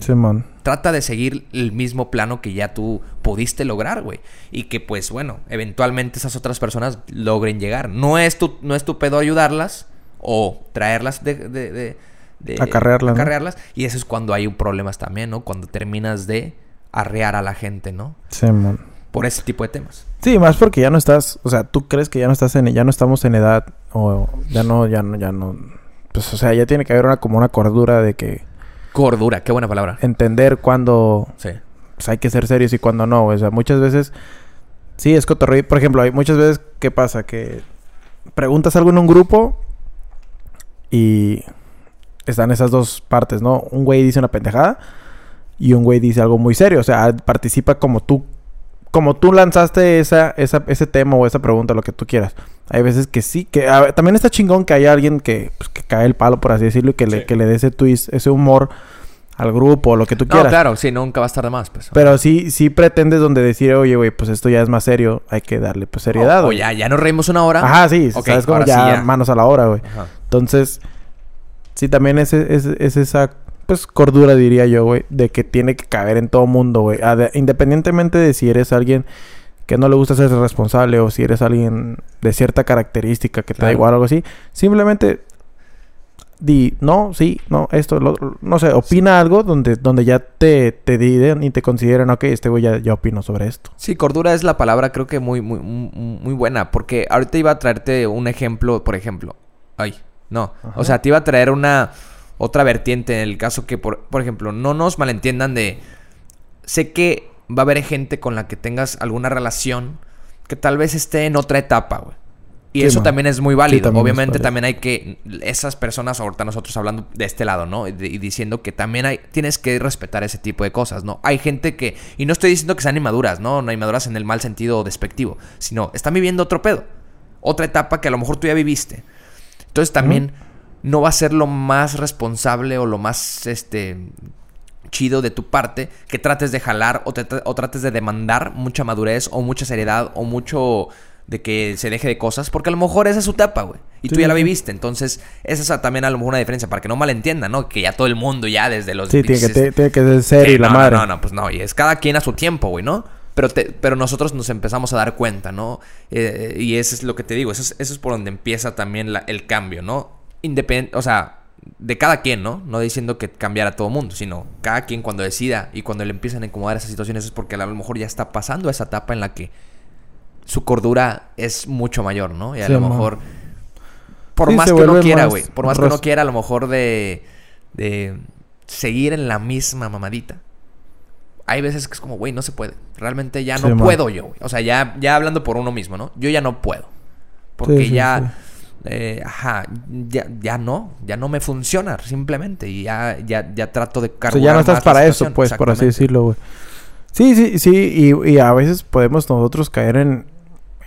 trata de seguir el mismo plano que ya tú pudiste lograr, güey. Y que, pues, bueno, eventualmente esas otras personas logren llegar. No es tu, no es tu pedo ayudarlas o traerlas de... de, de, acarrearlas. Y eso es cuando hay problemas también, ¿no? Cuando terminas de arrear a la gente, ¿no? Sí, man por ese tipo de temas. Sí, más porque ya no estás, o sea, tú crees que ya no estás en, ya no estamos en edad, o ya no, ya no, ya no, pues, o sea, ya tiene que haber una como una cordura de que... Cordura, qué buena palabra. Entender cuándo sí. pues, hay que ser serios y cuándo no, o sea, muchas veces, sí, es cotorreo, por ejemplo, hay muchas veces, ¿qué pasa? Que preguntas algo en un grupo y están esas dos partes, ¿no? Un güey dice una pendejada y un güey dice algo muy serio, o sea, participa como tú como tú lanzaste esa, esa, ese tema o esa pregunta, lo que tú quieras. Hay veces que sí, que también está chingón que haya alguien que, pues, que cae el palo, por así decirlo, y que, le, que le dé ese twist, ese humor al grupo, lo que tú quieras. No, claro, sí, nunca va a estar de más, pues. Pero sí, sí pretendes donde decir, oye, güey, pues esto ya es más serio, hay que darle pues seriedad. O, ya, ya nos reímos una hora. Ajá, sí, sabes como ya, manos a la hora, güey. Entonces, sí, también es, es, es esa pues cordura diría yo, güey, de que tiene que caber en todo mundo, güey. Independientemente de si eres alguien que no le gusta ser responsable o si eres alguien de cierta característica que te da igual o algo así, simplemente di no, sí, no, esto, no sé, opina algo donde, donde ya te, te digan y te consideran, ok, este güey ya, ya opino sobre esto. Sí, cordura es la palabra creo que muy, muy, muy buena, porque ahorita iba a traerte un ejemplo, por ejemplo, ay, no, o sea, te iba a traer una otra vertiente en el caso que, por, por ejemplo, no nos malentiendan de... Sé que va a haber gente con la que tengas alguna relación que tal vez esté en otra etapa, güey. Y eso también es muy válido. Obviamente también hay que... Esas personas, ahorita nosotros hablando de este lado, ¿no? Y, diciendo que también hay... Tienes que respetar ese tipo de cosas, ¿no? Hay gente que... Y no estoy diciendo que sean inmaduras, ¿no? No inmaduras en el mal sentido despectivo. Sino, están viviendo otro pedo. Otra etapa que a lo mejor tú ya viviste. Entonces también no va a ser lo más responsable o lo más este chido de tu parte que trates de jalar o, trates de demandar mucha madurez o mucha seriedad o mucho de que se deje de cosas, porque a lo mejor esa es su etapa, güey. Y tú ya la viviste. Entonces, esa es también a lo mejor una diferencia, para que no malentiendan, ¿no? Que ya todo el mundo ya desde los... Sí, tiene que, tiene que ser y la madre. No, no, pues no. Y es cada quien a su tiempo, güey, ¿no? Pero, pero nosotros nos empezamos a dar cuenta, ¿no? Eh, y eso es lo que te digo. Eso es, eso es por donde empieza también el cambio, ¿no? independiente, o sea, de cada quien, ¿no? No diciendo que cambiara a todo mundo, sino cada quien cuando decida y cuando le empiezan a incomodar esas situaciones es porque a lo mejor ya está pasando esa etapa en la que su cordura es mucho mayor, ¿no? Y a lo mejor, por más que uno quiera, güey, por más que uno quiera, a lo mejor de, de seguir en la misma mamadita. Hay veces que es como, güey, no se puede. Realmente ya no puedo yo, güey. O sea, ya, ya hablando por uno mismo, ¿no? Yo ya no puedo. Porque ya eh, ajá, ya, ya no, ya no me funciona simplemente y ya, ya, ya trato de cargar. ya no estás para eso, pues, por así decirlo, güey. Sí, sí, sí, y, a veces podemos nosotros caer en,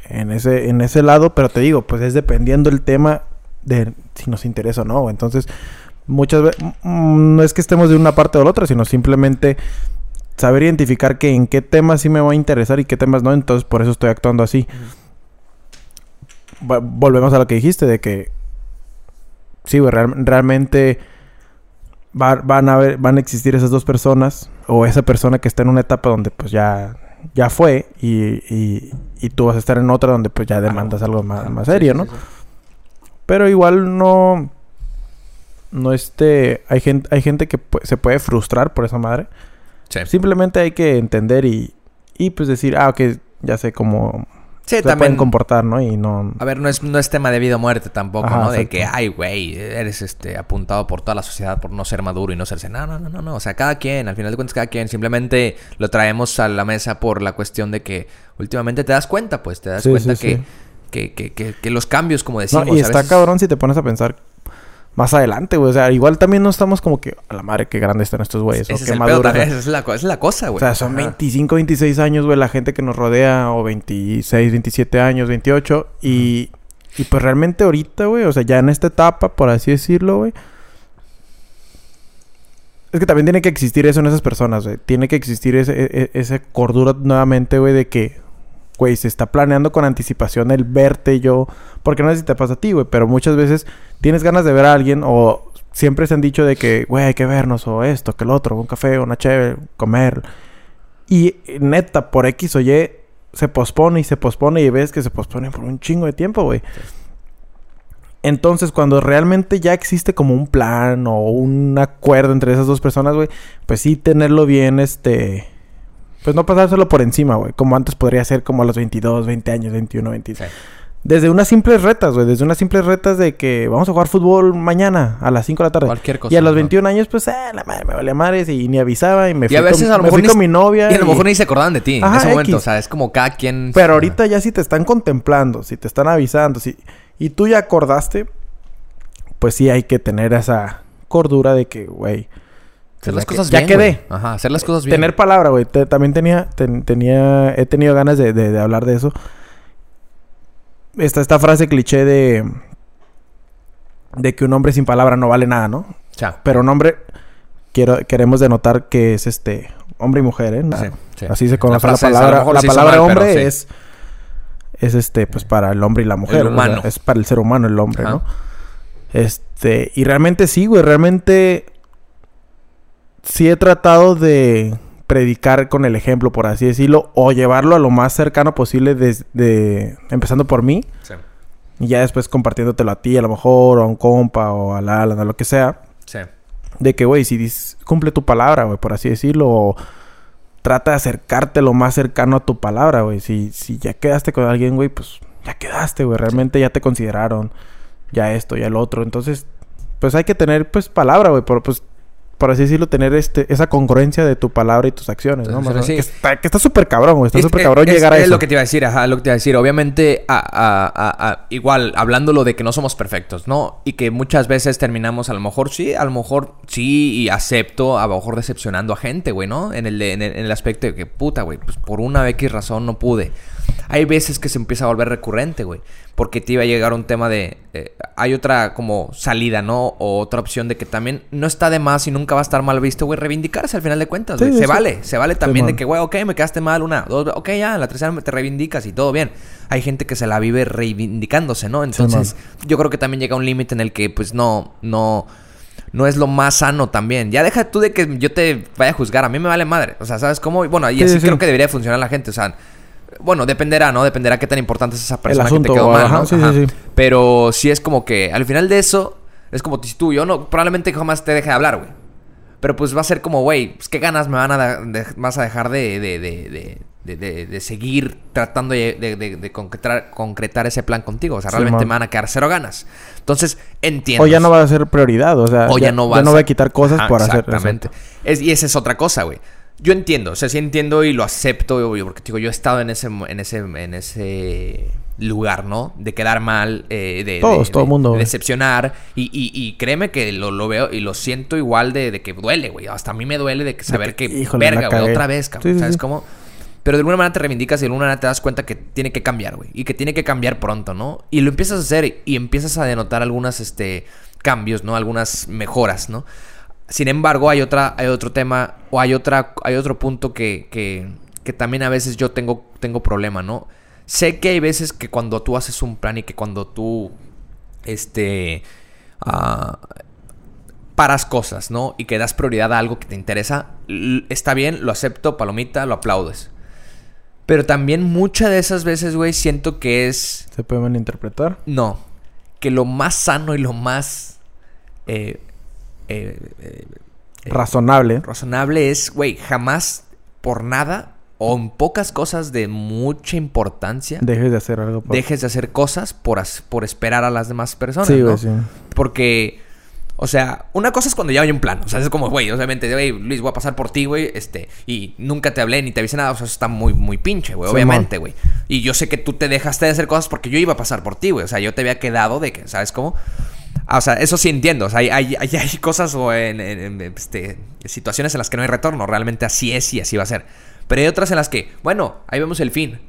en, ese, en ese lado, pero te digo, pues es dependiendo el tema de si nos interesa o no. Entonces, muchas veces, mm, no es que estemos de una parte o de la otra, sino simplemente saber identificar que en qué temas sí me va a interesar y qué temas no, entonces por eso estoy actuando así. Volvemos a lo que dijiste, de que sí, realmente van a ver, van a existir esas dos personas, o esa persona que está en una etapa donde pues ya, ya fue, y, y, tú vas a estar en otra donde pues ya demandas algo más, más serio, ¿no? Pero igual no. No este. Hay gente, hay gente que se puede frustrar por esa madre. Simplemente hay que entender y, y pues decir, ah, ok, ya sé cómo Sí, se también. pueden comportar, ¿no? Y no... A ver, no es, no es tema de vida o muerte tampoco, Ajá, ¿no? De que, ay, güey, eres este apuntado por toda la sociedad por no ser maduro y no serse. No, no, no, no, no. O sea, cada quien, al final de cuentas, cada quien. Simplemente lo traemos a la mesa por la cuestión de que últimamente te das cuenta, pues, te das Sí, cuenta sí, que. Que, que, que, que los cambios, como No, decimos, y a está veces- cabrón si te pones a pensar más adelante, güey. O sea, igual también no estamos como que... A la madre, qué grandes están estos güeyes. Ese o es qué pedo maduros. esa es la, esa es la cosa, güey. O sea, son Ajá. 25, 26 años, güey, la gente que nos rodea, o 26, 27 años, 28. Y, y pues realmente ahorita, güey, o sea, ya en esta etapa, por así decirlo, güey. Es que también tiene que existir eso en esas personas, güey. Tiene que existir ese, e- e- esa cordura nuevamente, güey, de que, güey, se está planeando con anticipación el verte yo. Porque no sé si te pasa a ti, güey, pero muchas veces tienes ganas de ver a alguien o siempre se han dicho de que, güey, hay que vernos o esto, que el otro, un café, una chévere, comer. Y neta, por X o Y se pospone y se pospone y ves que se pospone por un chingo de tiempo, güey. Entonces, cuando realmente ya existe como un plan o un acuerdo entre esas dos personas, güey, pues sí tenerlo bien, este... Pues no pasárselo por encima, güey. Como antes podría ser como a los 22, 20 años, 21, 26. Sí. Desde unas simples retas, güey. Desde unas simples retas de que vamos a jugar fútbol mañana a las 5 de la tarde. Cualquier cosa. Y a los ¿no? 21 años, pues, eh, la madre me valía madres y ni avisaba y me Y fui, a veces con, a lo me mejor fui ni con se- mi novia. Y a lo mejor ni se acordaban de ti en Ajá, ese momento. O sea, es como cada quien. Pero ahorita ya si te están contemplando, si te están avisando, si... y tú ya acordaste, pues sí hay que tener esa cordura de que, güey... Hacer ya las que- cosas ya bien. quedé. güey. Ajá, hacer las cosas bien. Tener palabra, güey. Te- también tenía, ten- tenía, he tenido ganas de, de- de hablar de eso. Esta, esta frase cliché de, de que un hombre sin palabra no vale nada, ¿no? Sea, Pero un hombre, quiero, queremos denotar que es este, hombre y mujer, ¿eh? sí, sí. Así se conoce la, palabra. La palabra mal, hombre sí. es, es este, pues para el hombre y la mujer. El o sea, humano. es para el ser humano el hombre, Ajá. ¿no? Este, y realmente sí, güey, realmente sí he tratado de predicar con el ejemplo, por así decirlo, o llevarlo a lo más cercano posible desde, empezando por mí, Sí, y ya después compartiéndotelo a ti, a lo mejor, o a un compa, o a la Alan, o lo que sea. sí. De que, güey, si dis- cumple tu palabra, güey, por así decirlo, o trata de acercarte lo más cercano a tu palabra, güey. Si, si ya quedaste con alguien, güey, pues ya quedaste, güey. Realmente ya te consideraron, ya esto, ya el otro. Entonces, pues hay que tener, pues, palabra, güey, por, pues, por así decirlo, tener este, esa congruencia de tu palabra y tus acciones, ¿no? Entonces, Más o sí. menos. Que está que está súper cabrón, güey. Está Es- súper es- cabrón es- llegar a es eso. lo que te iba a decir, ajá, lo que te iba a decir. Obviamente, a- a- a- igual, hablándolo de que no somos perfectos, ¿no? Y que muchas veces terminamos, a lo mejor sí, a lo mejor sí, y acepto, a lo mejor decepcionando a gente, güey, ¿no? En el, de- en el, en el aspecto de que, puta, güey, pues por una X razón no pude. Hay veces que se empieza a volver recurrente, güey. Porque te iba a llegar un tema de... eh, hay otra como salida, ¿no? O otra opción de que también no está de más y nunca va a estar mal visto, güey. Reivindicarse al final de cuentas, Sí. Se vale. Se vale también de que, güey, ok, me quedaste mal una, dos, ok, ya, en la tercera te reivindicas y todo bien. Hay gente que se la vive reivindicándose, ¿no? Entonces, yo creo que también llega un límite en el que, pues, no, no, no es lo más sano también. Ya deja tú de que yo te vaya a juzgar, a mí me vale madre. O sea, ¿sabes cómo? Bueno, y Sí, así sí, creo que debería funcionar la gente, o sea... Bueno, dependerá, ¿no? Dependerá qué tan importante es esa persona asunto, que te quedó mal, ¿no? sí, sí, sí. Pero sí es como que al final de eso, es como si tú, yo no, probablemente jamás te deje de hablar, güey. Pero pues va a ser como, güey, pues qué ganas me van a de- vas a dejar de, de, de, de, de- de- de seguir tratando de, concretar, concretar ese plan contigo. O sea, realmente me van a quedar cero ganas. Entonces, entiendo. O ya no va a ser prioridad, o sea, O ya, no vas voy a quitar cosas por hacer Exactamente. Y esa es otra cosa, güey. Yo entiendo, o sea, sí entiendo y lo acepto, obvio, porque digo, yo he estado en ese, en ese, en ese lugar, ¿no? De quedar mal, eh, de, Todos, de- todo de- mundo, de decepcionar. Y, y, y créeme que lo, lo veo y lo siento igual de, de que duele, güey. Hasta a mí me duele de que saber que, híjole, verga, güey, otra vez, cabrón. Sí, sí, ¿Sabes sí. cómo? Pero de alguna manera te reivindicas y de alguna manera te das cuenta que tiene que cambiar, güey. Y que tiene que cambiar pronto, ¿no? Y lo empiezas a hacer y empiezas a denotar algunas, este, cambios, ¿no? Algunas mejoras, ¿no? Sin embargo, hay otra, hay otro tema, o hay otra, hay otro punto que, que, que también a veces yo tengo, tengo problema, ¿no? Sé que hay veces que cuando tú haces un plan y que cuando tú, este, ah, paras cosas, ¿no? Y que das prioridad a algo que te interesa, está bien, lo acepto, palomita, lo aplaudes. Pero también muchas de esas veces, güey, siento que es Se puede malinterpretar. no. Que lo más sano y lo más eh, eh, eh, eh, Razonable. razonable es, güey, jamás por nada o en pocas cosas de mucha importancia, Dejes de hacer algo. por- dejes de hacer cosas por, as- por esperar a las demás personas, Sí, ¿no? güey, sí. Porque, o sea, una cosa es cuando ya hay un plan. O sea, es como, güey, obviamente, güey, Luis, voy a pasar por ti, güey, este, y nunca te hablé ni te avisé nada. O sea, eso está muy, muy pinche, güey, obviamente, güey. Y yo sé que tú te dejaste de hacer cosas porque yo iba a pasar por ti, güey. O sea, yo te había quedado de que, ¿sabes cómo? Ah, o sea, eso sí entiendo. O sea, hay, hay, hay- cosas o en, en- en, este, situaciones en las que no hay retorno. Realmente así es y así va a ser. Pero hay otras en las que, bueno, ahí vemos el fin.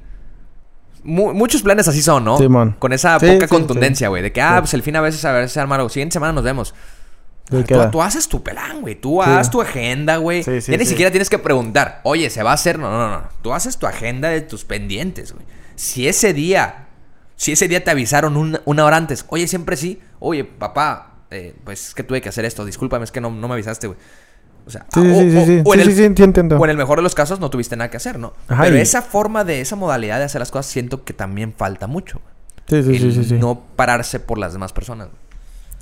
Mu- muchos planes así son, ¿no? Simón. Con esa Sí, poca sí, contundencia, güey. De que, ah, Sí. pues el fin a veces a ver si arma algo. Siguiente semana nos vemos. Ahí Tú, tú haces tu plan, güey. Tú Sí. haz tu agenda, güey. Sí, sí, ya ni sí. siquiera tienes que preguntar, oye, ¿se va a hacer? No, no, no. Tú haces tu agenda de tus pendientes, güey. Si ese día, si ese día te avisaron un- una hora antes, oye, siempre sí, oye, papá, eh, pues es que tuve que hacer esto, discúlpame, es que no, no me avisaste, güey. O sea, Sí, o- sí, o- sí, sí. o en Sí, el- sí, sí, sí, entiendo. o en el mejor de los casos no tuviste nada que hacer, ¿no? Ajá, Pero y- esa forma de, esa modalidad de hacer las cosas siento que también falta mucho. Sí, sí, sí, El sí, sí. No pararse por las demás personas.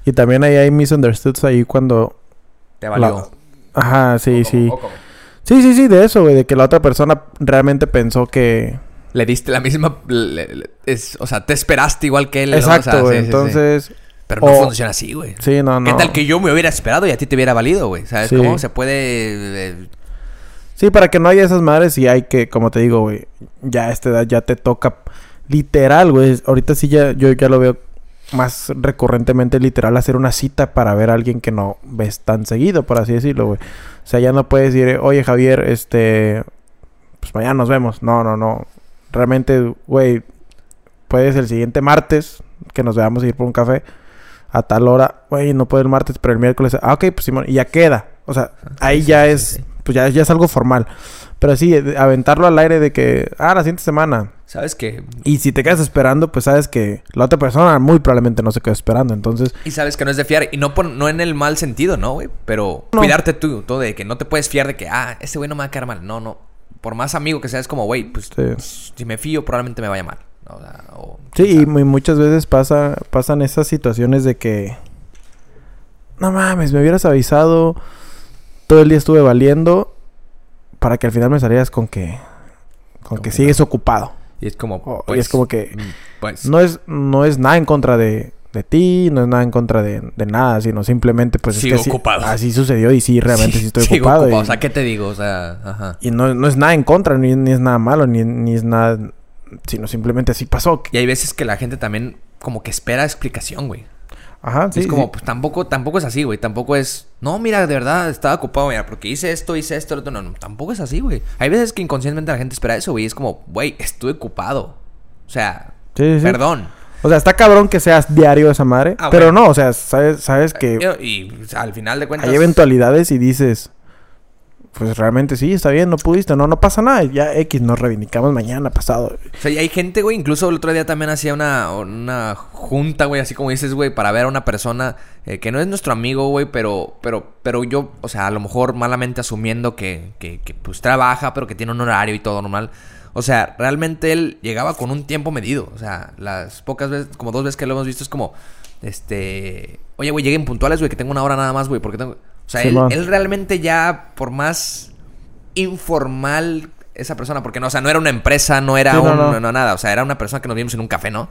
Y también ahí hay misunderstoods ahí cuando... Te valió. la- Ajá, sí, O- sí. Sí, sí, sí, de eso, güey. De que la otra persona realmente pensó que... Le diste la misma. le- le- es- o sea, te esperaste igual que él. ¿no? O Exacto, sea, güey. sí, sí, sí. Entonces... Pero no o- funciona así, güey. Sí, no, no. ¿Qué tal que yo me hubiera esperado y a ti te hubiera valido, güey? ¿Sabes cómo? Se puede. eh, Sí, para que no haya esas madres y hay que, como te digo, güey, ya a esta edad ya te toca literal, güey. Ahorita sí ya yo ya lo veo más recurrentemente literal hacer una cita para ver a alguien que no ves tan seguido, por así decirlo, güey. O sea, ya no puedes decir, oye Javier, este, pues mañana nos vemos. No, no, no. Realmente, güey, puedes el siguiente martes que nos veamos a ir por un café a tal hora. Güey, no puedo el martes, pero el miércoles. Ah, ok, pues Simón, y ya queda. O sea, ahí sí, ya sí, es, sí. pues ya, ya es algo formal. Pero sí, aventarlo al aire de que, ah, la siguiente semana. ¿Sabes qué? Y si te quedas esperando, pues sabes que la otra persona muy probablemente no se quedó esperando. Entonces, Y sabes que no es de fiar. Y no, por- no en el mal sentido, ¿no, güey? Pero No. cuidarte tú, todo de que no te puedes fiar de que, ah, este güey no me va a quedar mal. No, no. Por más amigo que seas, como, güey, pues Sí. si me fío, probablemente me vaya mal. O sea, o- sí, y muchas veces pasa, pasan esas situaciones de que, no mames, me hubieras avisado, todo el día estuve valiendo para que al final me salieras con que, con que que sigues ocupado. Y es como. Y pues, es como que mm, Pues. no es, no es nada en contra de, de ti, no es nada en contra de, de nada, sino simplemente pues Sigo es que sí- ocupado. así sucedió y sí, realmente sí, estoy sigo ocupado. y- O sea, ¿qué te digo? O sea, ajá. Y no, no es nada en contra, ni, ni es nada malo, ni, ni es nada... Sino simplemente así pasó. Y hay veces que la gente también como que espera explicación, güey. Ajá, sí. es como, sí. pues tampoco, tampoco es así, güey. Tampoco es, no, mira, de verdad, estaba ocupado, mira, porque hice esto, hice esto, lo otro. No, no, tampoco es así, güey. Hay veces que inconscientemente la gente espera eso, güey. Es como, güey, estuve ocupado. O sea, Sí, sí. perdón. O sea, está cabrón que seas diario esa madre. Ah, pero bueno. no, o sea, sabes, sabes que Y, y, o sea, al final de cuentas. hay eventualidades y dices... Pues realmente sí, está bien, no pudiste, no, no pasa nada. Ya X, nos reivindicamos mañana, pasado. O sea, y hay gente, güey, incluso el otro día también hacía una, una junta, güey, así como dices, güey, para ver a una persona eh, que no es nuestro amigo, güey, pero, pero, pero yo, o sea, a lo mejor malamente asumiendo que, que, que, pues trabaja, pero que tiene un horario y todo normal. O sea, realmente él llegaba con un tiempo medido. O sea, las pocas veces, como dos veces que lo hemos visto, es como, este, oye, güey, lleguen puntuales, güey, que tengo una hora nada más, güey, porque tengo... O sea, él, él realmente ya, por más informal esa persona, porque no, o sea, no era una empresa, no era Sí, un, no. no, no, nada, o sea, era una persona que nos vimos en un café, ¿no?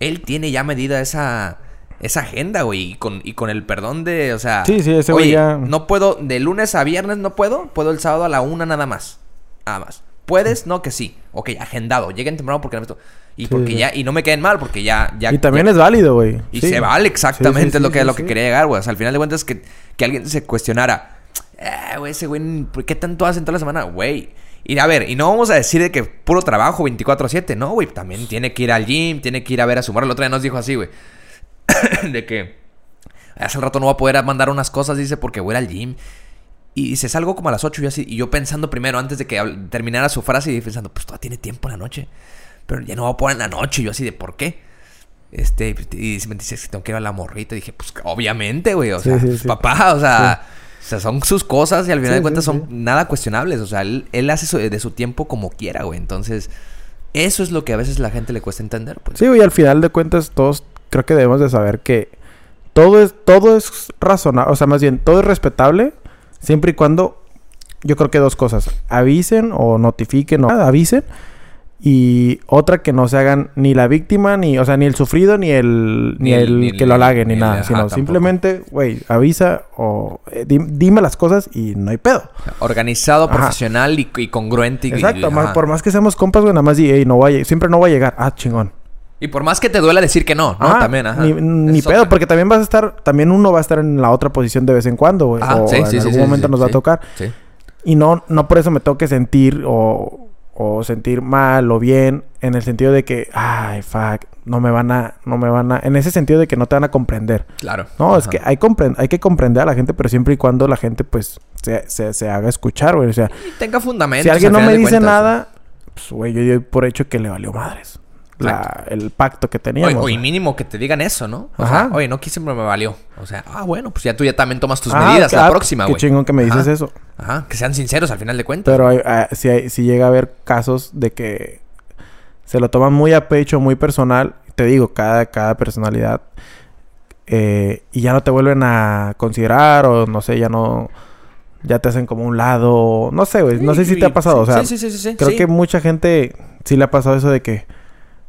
Él tiene ya medida esa esa agenda, güey, y con, y con el perdón de, o sea, Sí, sí, ese güey oye, ya- no puedo, de lunes a viernes no puedo, puedo el sábado a la una nada más, nada más. ¿Puedes? No, que sí. Ok, agendado. Lleguen temprano porque no Y Sí, porque sí. ya, y no me queden mal, porque ya, ya. y también ya- es válido, güey. y Sí. se vale exactamente es lo que, lo que quería llegar, güey. O sea, al final de cuentas que, que alguien se cuestionara. Eh, güey, ese güey, ¿por qué tanto hacen toda la semana? Güey. Y a ver, y no vamos a decir de que puro trabajo 24-7, no, güey. También tiene que ir al gym, tiene que ir a ver a su morra. El otro día nos dijo así, güey. de que hace el rato no va a poder mandar unas cosas, dice, porque voy a ir al gym. Y dice, salgo como a las 8 y yo así. Y yo pensando primero, antes de que terminara su frase, y pensando, pues todavía tiene tiempo en la noche. Pero ya no va a poner en la noche. Y yo así de, ¿por qué? Este, y me dice, que tengo que ir a la morrita. Y dije, pues obviamente, güey. O Sí, sea, sí, pues, sí. papá, o sea, o sea, son sus cosas y al final de cuentas son nada cuestionables. O sea, él, él hace su- de su tiempo como quiera, güey. Entonces, eso es lo que a veces la gente le cuesta entender, pues. Sí, güey, al final de cuentas todos creo que debemos de saber que todo es todo es razonable, o sea, más bien todo es respetable siempre y cuando yo creo que dos cosas. Avisen o notifiquen o avisen. Y otra que no se hagan ni la víctima, ni, o sea, ni el sufrido, ni el, ni, Ni el- ni que el- lo halague, ni, nada. sino tampoco. simplemente, güey, avisa o eh, di- dime las cosas y no hay pedo. Organizado, Ajá. profesional y, y congruente. y- Exacto, y, más- por más que seamos compas, güey, nada más di, "Ey, no voy a, lle- siempre no voy a llegar. Ah, chingón. Y por más que te duela decir que no, ¿no? Ajá, También, ajá. Ni, pedo, otra. porque también vas a estar, también uno va a estar en la otra posición de vez en cuando, güey. Ajá, o sí, en sí, algún sí, momento nos va a tocar. Sí. Y no, no por eso me tengo que sentir o, o sentir mal o bien en el sentido de que, ay, fuck, no me van a, no me van a, en ese sentido de que no te van a comprender. Claro. No, es que hay, hay que comprender a la gente, pero siempre y cuando la gente, pues, se, se, se haga escuchar, güey. O sea, Y tenga fundamentos. si alguien al no me dice cuentas, nada, pues, güey, yo doy por hecho que le valió madres. La, el pacto que teníamos. Oye, mínimo que te digan eso, ¿no? O Ajá. sea, oye, no quise, pero me valió. O sea, ah, bueno, pues ya tú ya también tomas tus Ah, medidas la próxima, Qué güey. chingón que me dices Ajá. eso. Ajá, que sean sinceros al final de cuentas. Pero hay, ah, hay- sí llega a haber casos de que se lo toman muy a pecho, muy personal. Te digo, cada, cada personalidad. eh, y ya no te vuelven a considerar o no sé, ya no... Ya te hacen como un lado. No sé, güey. No sé si te ha pasado. o sea, sí, sí, sí, sí, creo que mucha gente sí le ha pasado eso de que...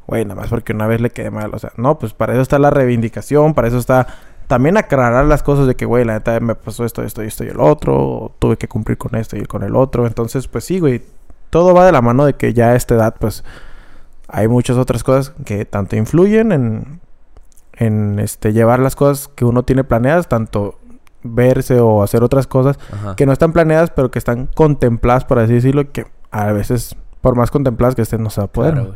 Güey, nada más porque una vez le quedé mal. O sea, no, pues para eso está la reivindicación. Para eso está... También aclarar las cosas de que, güey, la neta me pasó esto, esto y esto y el otro. o tuve que cumplir con esto y con el otro. Entonces, pues sí, güey. Todo va de la mano de que ya a esta edad, pues... Hay muchas otras cosas que tanto influyen en... En este, llevar las cosas que uno tiene planeadas. Tanto verse o hacer otras cosas Ajá. que no están planeadas, pero que están contempladas, por así decirlo, que a veces, por más contempladas que estén, no se va a poder. Claro,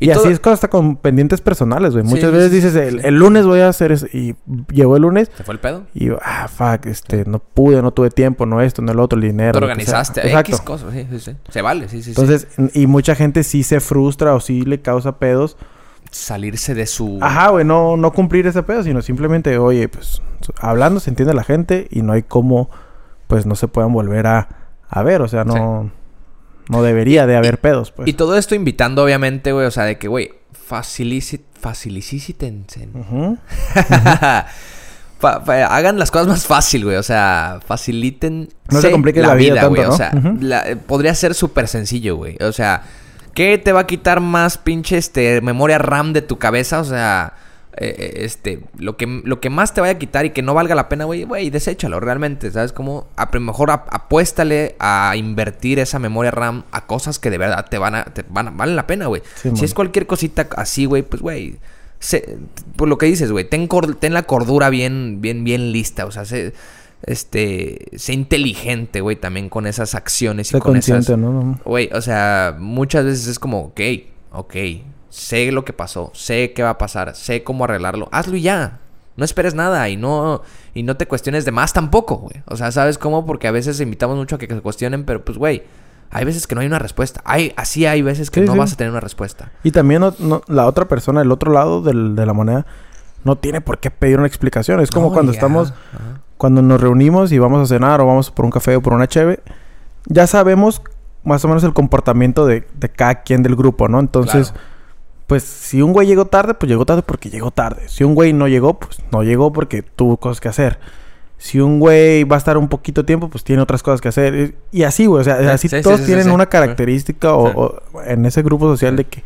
y todo- así es hasta con pendientes personales, güey. Muchas sí, veces dices, el, lunes voy a hacer eso. Y llegó el lunes ¿Se fue el pedo? y yo, ah, fuck, este, no pude, no tuve tiempo, no esto, no el otro, el dinero. Te organizaste. X Exacto. cosas, sí, sí, sí. Se vale, sí, sí, sí. Entonces, y mucha gente sí se frustra o sí le causa pedos. Salirse de su... Ajá, güey, no, no cumplir ese pedo, sino simplemente, oye, pues, hablando se entiende la gente y no hay cómo, pues, no se puedan volver a, a ver. O sea, no, no debería de haber pedos, pues. Y todo esto invitando, obviamente, güey, o sea, de que, güey, facilici- facilitítense. Ujú. Fa- fa- hagan las cosas más fácil, güey. O sea, faciliten No se compliquen la vida tanto, güey. O ¿no? sea, Ujú. la- eh, podría ser súper sencillo, güey. O sea, ¿qué te va a quitar más pinche este, memoria RAM de tu cabeza? O sea, eh, eh, este, lo que, lo que más te vaya a quitar y que no valga la pena, güey, güey, deséchalo realmente. ¿Sabes cómo? A, mejor ap- apuéstale a invertir esa memoria RAM a cosas que de verdad te van a, te van a- valen la pena, güey. Sí, si man. es cualquier cosita así, güey, pues, güey. se- Por lo que dices, güey, ten, la cordura bien, bien, bien lista. O sea, sé, este, sé inteligente, güey, también con esas acciones y Sé con esas... ¿no? Güey, o sea, muchas veces es como, ok, ok, sé lo que pasó, sé qué va a pasar, sé cómo arreglarlo, hazlo y ya. No esperes nada y no, y no te cuestiones de más tampoco, güey. O sea, ¿sabes cómo? Porque a veces invitamos mucho a que se cuestionen, pero pues, güey, hay veces que no hay una respuesta. Hay, así hay veces que Sí, no sí. vas a tener una respuesta. Y también no- no- la otra persona, el otro lado del- de la moneda, no tiene por qué pedir una explicación. Es como cuando estamos, ajá. cuando nos reunimos y vamos a cenar o vamos por un café o por una cheve, ya sabemos más o menos el comportamiento de, de cada quien del grupo, ¿no? Entonces, Claro. Pues si un güey llegó tarde, pues llegó tarde porque llegó tarde. Si un güey no llegó, pues no llegó porque tuvo cosas que hacer. Si un güey va a estar un poquito tiempo, pues tiene otras cosas que hacer. Y así, güey. O sea, Sí, así sí, sí, todos sí, tienen una característica o, en ese grupo social de que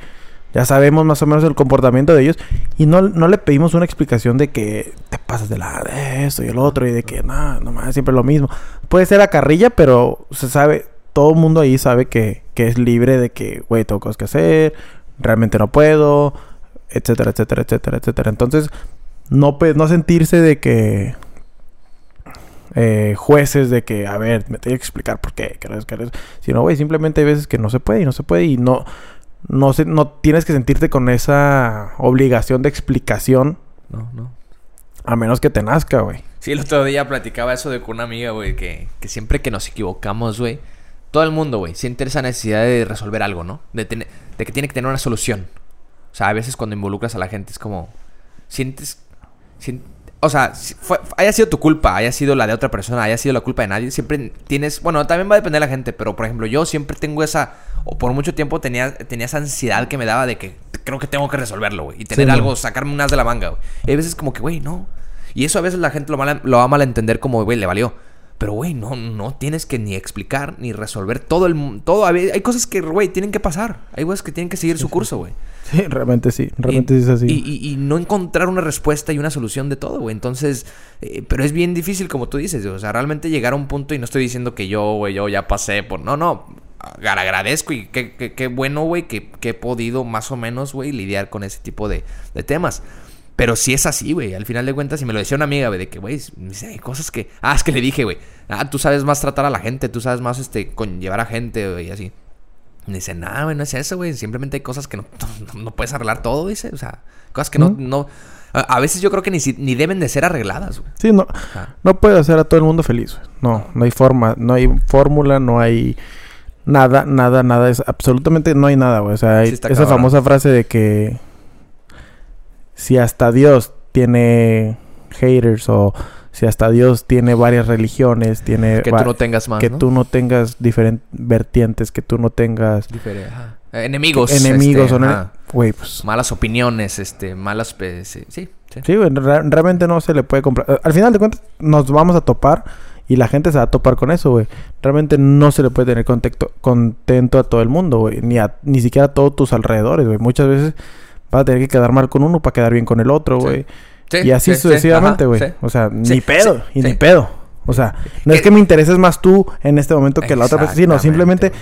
ya sabemos más o menos el comportamiento de ellos. Y no, no le pedimos una explicación de que te pasas de la de esto y el otro y de que no, nomás siempre lo mismo. Puede ser a carrilla, pero se sabe, todo el mundo ahí sabe que, que es libre de que, güey, tengo cosas que hacer, realmente no puedo, etcétera, etcétera, etcétera, etcétera. Entonces, no, no sentirse de que eh, jueces de que, a ver, me tengo que explicar por qué, que no es que no es- sino, güey, simplemente hay veces que no se puede y no se puede y no, no, se, no tienes que sentirte con esa obligación de explicación No, no. a menos que te nazca, güey. Sí, el otro día platicaba eso de con una amiga, güey, que, que siempre que nos equivocamos, güey, todo el mundo, güey, siente esa necesidad de resolver algo, ¿no? De, tener- de que tiene que tener una solución. O sea, a veces cuando involucras a la gente es como, sientes, sien- o sea, fue- haya sido tu culpa, haya sido la de otra persona, haya sido la culpa de nadie, siempre tienes, bueno, también va a depender de la gente, pero por ejemplo, yo siempre tengo esa, o por mucho tiempo tenía, tenía esa ansiedad que me daba de que creo que tengo que resolverlo, güey, y tener Sí, algo, sacarme unas de la manga, güey. Y hay veces como que, güey, no. Y eso a veces la gente lo, mala- lo va a malentender como, güey, le valió. Pero, güey, no, no tienes que ni explicar ni resolver todo el todo Hay cosas que, güey, tienen que pasar. Hay cosas que tienen que seguir su curso, güey. Sí, realmente sí. Realmente y, sí es así. Y, y- y no encontrar una respuesta y una solución de todo, güey. Entonces, eh, pero es bien difícil, como tú dices. O sea, realmente llegar a un punto, y no estoy diciendo que yo, güey, yo ya pasé por. No, no. Agra- Agradezco y qué, qué- qué bueno, güey, que, que he podido más o menos, güey, lidiar con ese tipo de, de temas. Pero sí es así, güey. Al final de cuentas, y me lo decía una amiga, güey, de que, güey, hay cosas que. Ah, es que le dije, güey. Ah, tú sabes más tratar a la gente, tú sabes más, este, con llevar a gente, güey, y así. Me dice, nada, güey, no es eso, güey. Simplemente hay cosas que no, no, no puedes arreglar todo, dice. O sea, cosas que no, no. A, veces yo creo que ni, si- ni deben de ser arregladas, güey. Sí, no, Ajá. no puede hacer a todo el mundo feliz. güey. No, no hay forma, no hay fórmula, no hay nada, nada, nada. Es absolutamente no hay nada, güey. O sea, hay Sí esa cabrón. famosa frase de que si hasta Dios tiene haters o si hasta Dios tiene varias religiones, tiene Que tú no tengas más. que ¿no? tú no tengas diferentes vertientes, que tú no tengas. Eh, Enemigos. enemigos este, o güey, pues Malas opiniones, este, malas. sí, sí. sí. Sí, güey, re- realmente no se le puede comprar. Eh, Al final de cuentas, nos vamos a topar y la gente se va a topar con eso, güey. Realmente no se le puede tener contexto, contento a todo el mundo, güey. Ni, a, ni siquiera a todos tus alrededores, güey. Muchas veces vas a tener que quedar mal con uno para quedar bien con el otro, güey. Sí, y así sí, sí, sucesivamente, güey. O sea, ni pedo, y ni pedo. O sea, no es Que- me intereses más tú en este momento que la otra persona, sino simplemente,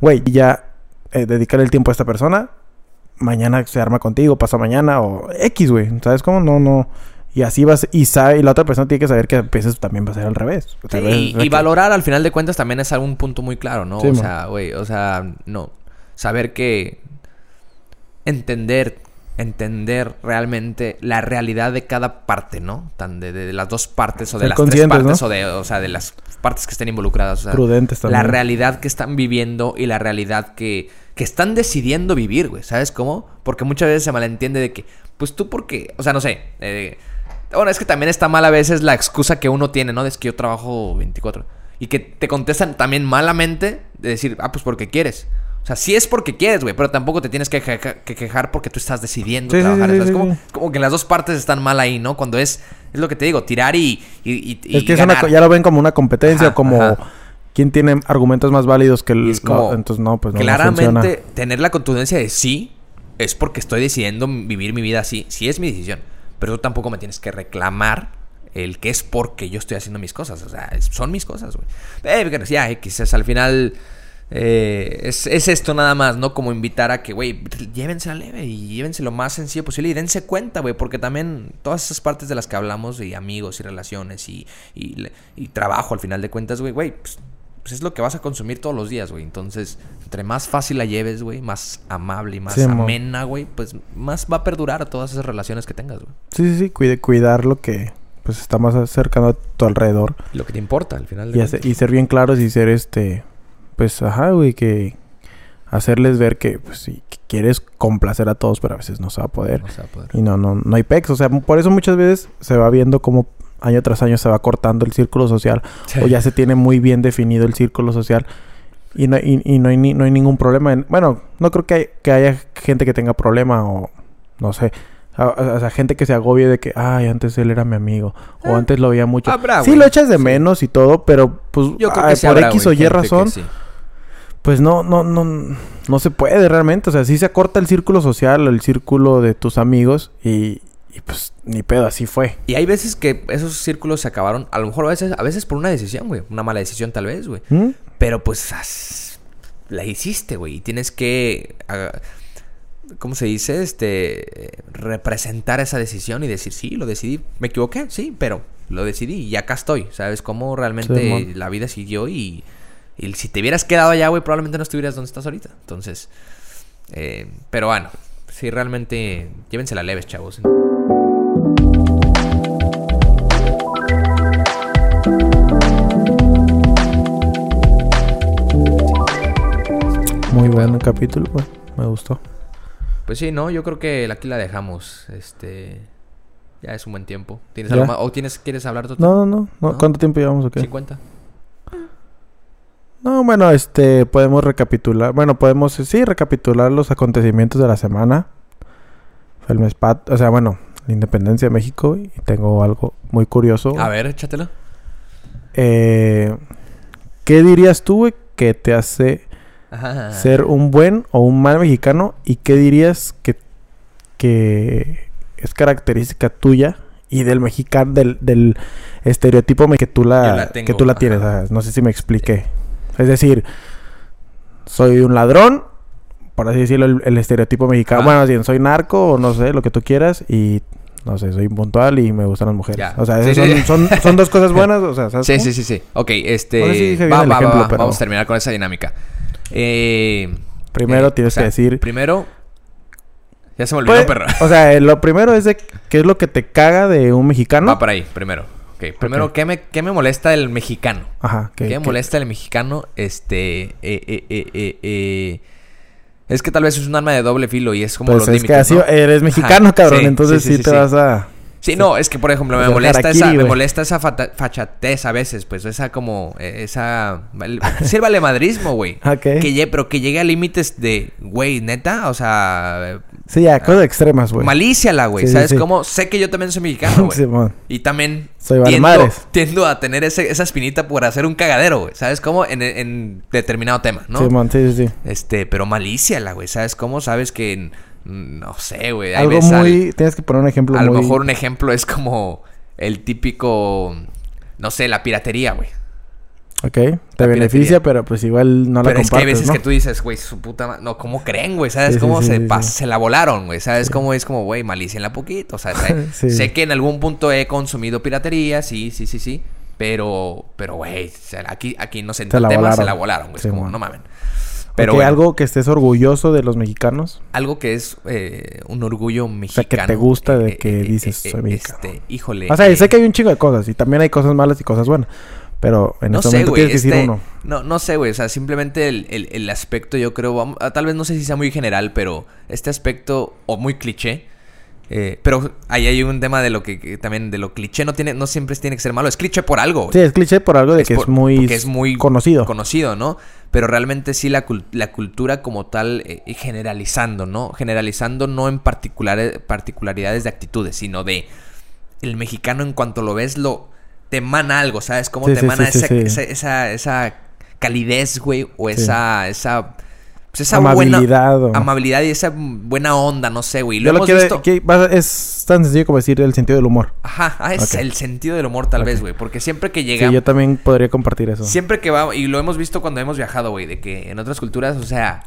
güey, ya eh, dedicar el tiempo a esta persona, mañana se arma contigo, pasa mañana o X, güey. ¿Sabes cómo? No, no. Y así vas, y sabe, y la otra persona tiene que saber que a veces también va a ser al revés. Sí, Tal vez y, valorar al final de cuentas también es algún punto muy claro, ¿no? Sí, o sea, güey, o sea, no. Saber que. Entender. Entender realmente la realidad de cada parte, ¿no? Tan de, de las dos partes o de Ser las tres partes ¿no? o de, o sea, de las partes que estén involucradas. O sea, Prudentes también. la realidad que están viviendo y la realidad que, que están decidiendo vivir, güey. ¿Sabes cómo? Porque muchas veces se malentiende de que, pues tú porque, o sea, no sé. eh, bueno, es que también está mal a veces la excusa que uno tiene, ¿no? De es que yo trabajo 24. Y que te contestan también malamente de decir, ah, pues porque quieres. O sea, sí es porque quieres, güey, pero tampoco te tienes que, queja- que quejar porque tú estás decidiendo Sí, trabajar. sí, sí, como, como que las dos partes están mal ahí, ¿no? Cuando es, es lo que te digo, tirar y, y, y- Es que es una ganar. ya lo ven como una competencia, Ajá, como ajá. quién tiene argumentos más válidos que el Y es como, no, entonces no, pues no, claramente tener la contundencia de sí es porque estoy decidiendo vivir mi vida así. Sí es mi decisión. Pero tú tampoco me tienes que reclamar el que es porque yo estoy haciendo mis cosas. O sea, es- son mis cosas, güey. Eh, ya, es al final... eh, es, es esto nada más, ¿no? Como invitar a que, güey, llévense la leve y llévense lo más sencillo posible y dense cuenta, güey, porque también todas esas partes de las que hablamos, y amigos y relaciones y, y, trabajo al final de cuentas, güey, güey, pues, pues es lo que vas a consumir todos los días, güey. Entonces, entre más fácil la lleves, güey, más amable y más Sí, amena, güey, pues más va a perdurar todas esas relaciones que tengas, güey. Sí, sí, sí, cuide, cuidar lo que pues está más cercano a tu alrededor. Lo que te importa al final de Y, hacer- y ser bien claros y ser este, pues, ajá, güey, que hacerles ver que, pues, que quieres complacer a todos, pero a veces no se va a poder. No se va a poder. Y no, no, no hay pex. O sea, por eso muchas veces se va viendo como año tras año se va cortando el círculo social. O ya se tiene muy bien definido el círculo social. Y no, y, y no, hay, ni- no hay ningún problema. en- bueno, no creo que, hay- que haya gente que tenga problema o no sé. O, sea, gente que se agobie de que, ay, antes él era mi amigo. O Ah, antes lo veía mucho. habrá, sí, lo echas de Sí. menos y todo, pero pues Yo creo que sí por habrá, X o Y que razón, sí. Pues no, no, no, no se puede realmente. O sea, sí se acorta el círculo social, el círculo de tus amigos y, y pues ni pedo, así fue. Y hay veces que esos círculos se acabaron, a lo mejor a veces, a veces por una decisión, güey. Una mala decisión tal vez, güey. ¿Mm? Pero pues as- la hiciste, güey. Y tienes que, ¿cómo se dice? Este, representar esa decisión y decir, sí, lo decidí. Me equivoqué, sí, pero lo decidí y acá estoy. ¿Sabes cómo realmente la vida siguió? Y, y si te hubieras quedado allá, güey, probablemente no estuvieras donde estás ahorita. Entonces, eh, pero bueno, sí, realmente llévensela leves, chavos. Muy buen capítulo, pues, me gustó. Pues sí, no, yo creo que aquí la dejamos. Este. Ya es un buen tiempo. ¿Tienes algo más? ¿O tienes, quieres hablar No, no, no, no. ¿No? ¿Cuánto tiempo llevamos o qué? 50. No, bueno, este, podemos recapitular. Bueno, podemos, sí, recapitular los acontecimientos de la semana. Fue el mes pat, o sea, bueno, la independencia de México. Y tengo algo muy curioso. A ver, échatelo. eh, ¿qué dirías tú, güey, que te hace Ajá. ser un buen o un mal mexicano? ¿Y qué dirías que, que es característica tuya y del mexicano, del, del estereotipo que tú la, que tú la tienes? ah, No sé si me expliqué. Es decir, soy un ladrón, por así decirlo, el, el estereotipo mexicano. Ajá. Bueno, bien, soy narco o no sé, lo que tú quieras y... No sé, soy impuntual y me gustan las mujeres. Ya. O sea, Sí, son, sí. son, son dos cosas buenas, o sea, ¿sabes Sí, cómo? sí, sí, sí. Ok, este. No sé si dije bien va, el va, va, ejemplo, va. pero- Vamos a terminar con esa dinámica. Eh, Primero eh, tienes o sea, que decir... Primero. Ya se me olvidó, Pues, perro. O sea, eh, lo primero es de qué es lo que te caga de un mexicano. Va para ahí, primero. Ok, primero. ¿qué, me, ¿qué me molesta del mexicano? Ajá. ¿Qué, me molesta del mexicano? Este. eh, eh, eh, es que tal vez es un arma de doble filo y es como Pues los es límites. que así ¿no? eres mexicano, Ajá, cabrón. sí, entonces sí, sí, sí, te vas a... Sí, no, es que por ejemplo me molesta harakiri, esa, me molesta esa fachatez a veces, pues esa como esa sí el güey. Ok. Que pero que llegue a límites de, güey, neta, o sea, Sí, ya, cosas extremas, güey. malicia la, güey, Sí, ¿sabes sí. cómo? Sé que yo también soy mexicano, güey. Y también Soy tiendo, tiendo a tener ese- esa espinita por hacer un cagadero, güey. ¿Sabes cómo? En, en determinado tema, ¿no? Simón, sí, sí, sí. Este, pero malicia la, güey. ¿Sabes cómo? Sabes que, mm, no sé, güey. Algo al- muy... Tienes que poner un ejemplo a lo mejor un ejemplo es como el típico, no sé, la piratería, güey. Ok. Te La beneficia, pero pues igual no la Pero es que hay compartes, veces ¿no? que tú dices, güey, su puta ma- No, ¿cómo creen, güey? ¿Sabes Sí, cómo sí, se, sí, pas- se la volaron, güey? ¿Sabes cómo es como, güey, malícienla poquito? O sea, sé, que en algún punto he consumido piratería, sí, sí, sí, sí. Pero, pero, güey, aquí, aquí no se tema, se la volaron, güey. Como, no mamen. Pero bueno, algo... algo que estés orgulloso de los mexicanos. que es eh, un orgullo sea, mexicano. que te gusta de eh, que eh, dices, eh, "Soy eh, mexicano". Este, híjole. O sea, eh, sé que hay un chingo de cosas y también hay cosas malas y cosas buenas. Pero en No este sé, momento güey. tienes que decir este, uno. No, no sé, güey. O sea, simplemente el, el- el aspecto, yo creo, ah, tal vez no sé si sea muy general, pero este aspecto, o muy cliché. eh, pero ahí hay un tema de lo que, que también, de lo cliché no tiene, no siempre tiene que ser malo. Es cliché por algo. güey. Sí, es cliché por algo de que por- es muy, es muy conocido. Conocido, ¿no? Pero realmente sí la, la cultura como tal, eh, y generalizando, ¿no? Generalizando no en particular, particularidades de actitudes, sino de el mexicano en cuanto lo ves, lo te emana algo, ¿sabes? Cómo Sí, te emana sí, sí, esa. Esa, esa, esa calidez, güey, o esa, esa, pues esa Amabilidad o- buena amabilidad y esa buena onda, no sé, güey. Lo Yo lo hemos visto. que va- es tan sencillo como decir el sentido del humor. Ajá, ah, es el sentido del humor tal vez, güey, porque siempre que llega Sí, yo también podría compartir eso. Siempre que va, y lo hemos visto cuando hemos viajado, güey, de que en otras culturas, o sea,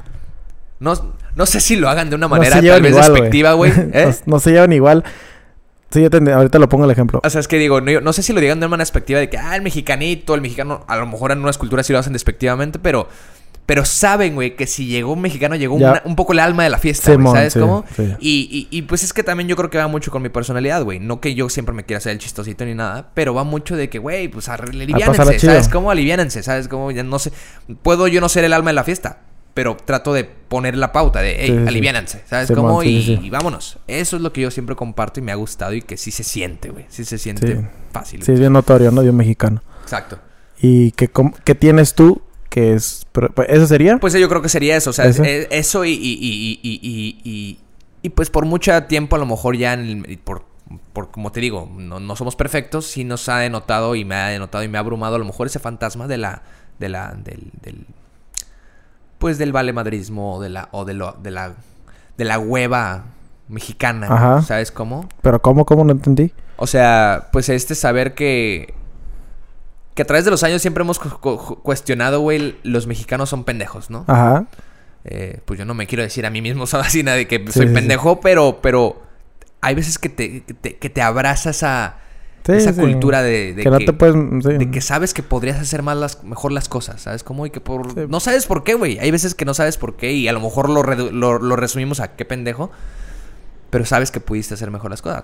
no, no sé si lo hagan de una manera tal vez igual, despectiva, güey. ¿eh? no, no se llevan igual. Sí, yo te- ahorita lo pongo el ejemplo. O sea, es que digo, no, no sé si lo digan de una manera despectiva de que, ah, el mexicanito, el mexicano, a lo mejor en unas culturas sí lo hacen despectivamente, pero, pero saben, güey, que si llegó un mexicano, llegó Ya. una- un poco el alma de la fiesta, Simón, ¿sabes sí, cómo? sí. Y, y, y pues es que también yo creo que va mucho con mi personalidad, güey. No que yo siempre me quiera hacer el chistosito ni nada, pero va mucho de que, güey, pues aliviánense. ¿sabes cómo? Aliviánense, ¿sabes cómo? Ya no sé, puedo yo no ser el alma de la fiesta, pero trato de poner la pauta de, hey, Sí, aliviánense, ¿sabes cómo? sí, y, vámonos. Eso es lo que yo siempre comparto y me ha gustado y que sí se siente, güey. Sí se siente fácil. Sí, es bien notorio, ¿no? De un mexicano. Exacto. ¿Y qué, qué tienes tú que es... pues, ¿Eso sería? Pues yo creo que sería eso, o sea, ¿Eso? eh, eso y, y, y, y, y, y- y, pues por mucho tiempo a lo mejor ya, en el- por, por como te digo, no, no somos perfectos, sí nos ha denotado y me ha denotado y me ha abrumado a lo mejor ese fantasma de la, de la, del, del pues del valemadrismo o de la, o de lo, de la, de la hueva mexicana, Ajá. ¿sabes cómo? ¿Pero cómo? ¿Cómo no entendí? O sea, pues este saber que. Que a través de los años siempre hemos cu- cu- cuestionado, güey, los mexicanos son pendejos, ¿no? Ajá. Eh, pues yo no me quiero decir a mí mismo. Así nada de que soy sí, sí. pendejo, pero, pero hay veces que te, que te, que te abraza esa, Sí, esa sí. cultura de, de que, no te puedes... sí. de que sabes que podrías hacer más las, mejor las cosas, ¿sabes? Como y que por... No sabes por qué, güey. Hay veces que no sabes por qué y a lo mejor lo, lo, lo resumimos a qué pendejo. Pero sabes que pudiste hacer mejor las cosas.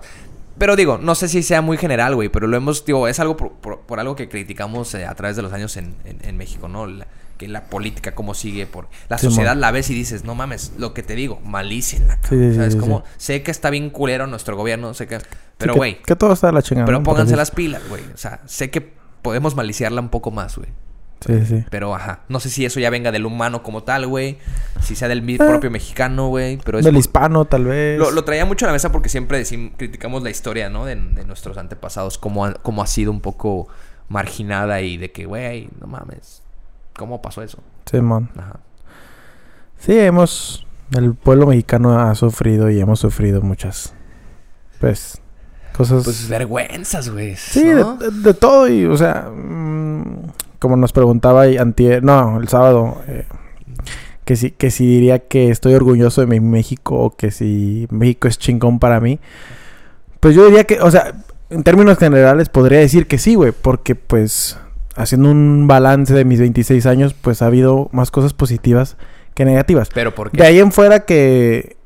Pero digo, no sé si sea muy general, güey, pero lo hemos, digo, es algo por, por- por algo que criticamos eh, a través de los años en, en- en México, ¿no? La- que la política, cómo sigue, por la Sí, sociedad la ves y dices, no mames, lo que te digo, malícenla, Sí, cabrón", sí, sí, ¿sabes? sí, Como, sí. sé que está bien culero nuestro gobierno, sé que... Pero, que- güey, Que, todo está de la chingada. pero pónganse las pilas, güey. O sea, sé que podemos maliciarla un poco más, güey. Sí, sí. Pero ajá, no sé si eso ya venga del humano como tal, güey. Si sea del Eh. propio mexicano, güey. Pero es Del por- hispano, tal vez. lo, lo traía mucho a la mesa porque siempre decim- criticamos la historia, ¿no? De, de nuestros antepasados, cómo ha, cómo ha sido un poco, marginada y de que, güey, no mames, ¿cómo pasó eso? Simón. Ajá. Sí, hemos. El pueblo mexicano ha sufrido y hemos sufrido muchas. Pues. Cosas. Pues vergüenzas, güey. sí, ¿no? de, de todo. Y, o sea. mm, como nos preguntaba antier. No, el sábado. eh, que si, que si diría que estoy orgulloso de mi México o que si México es chingón para mí. Pues yo diría que, o sea, en términos generales podría decir que sí, güey, porque pues haciendo un balance de mis 26 años, pues ha habido más cosas positivas que negativas. Pero ¿por qué? De ahí en fuera que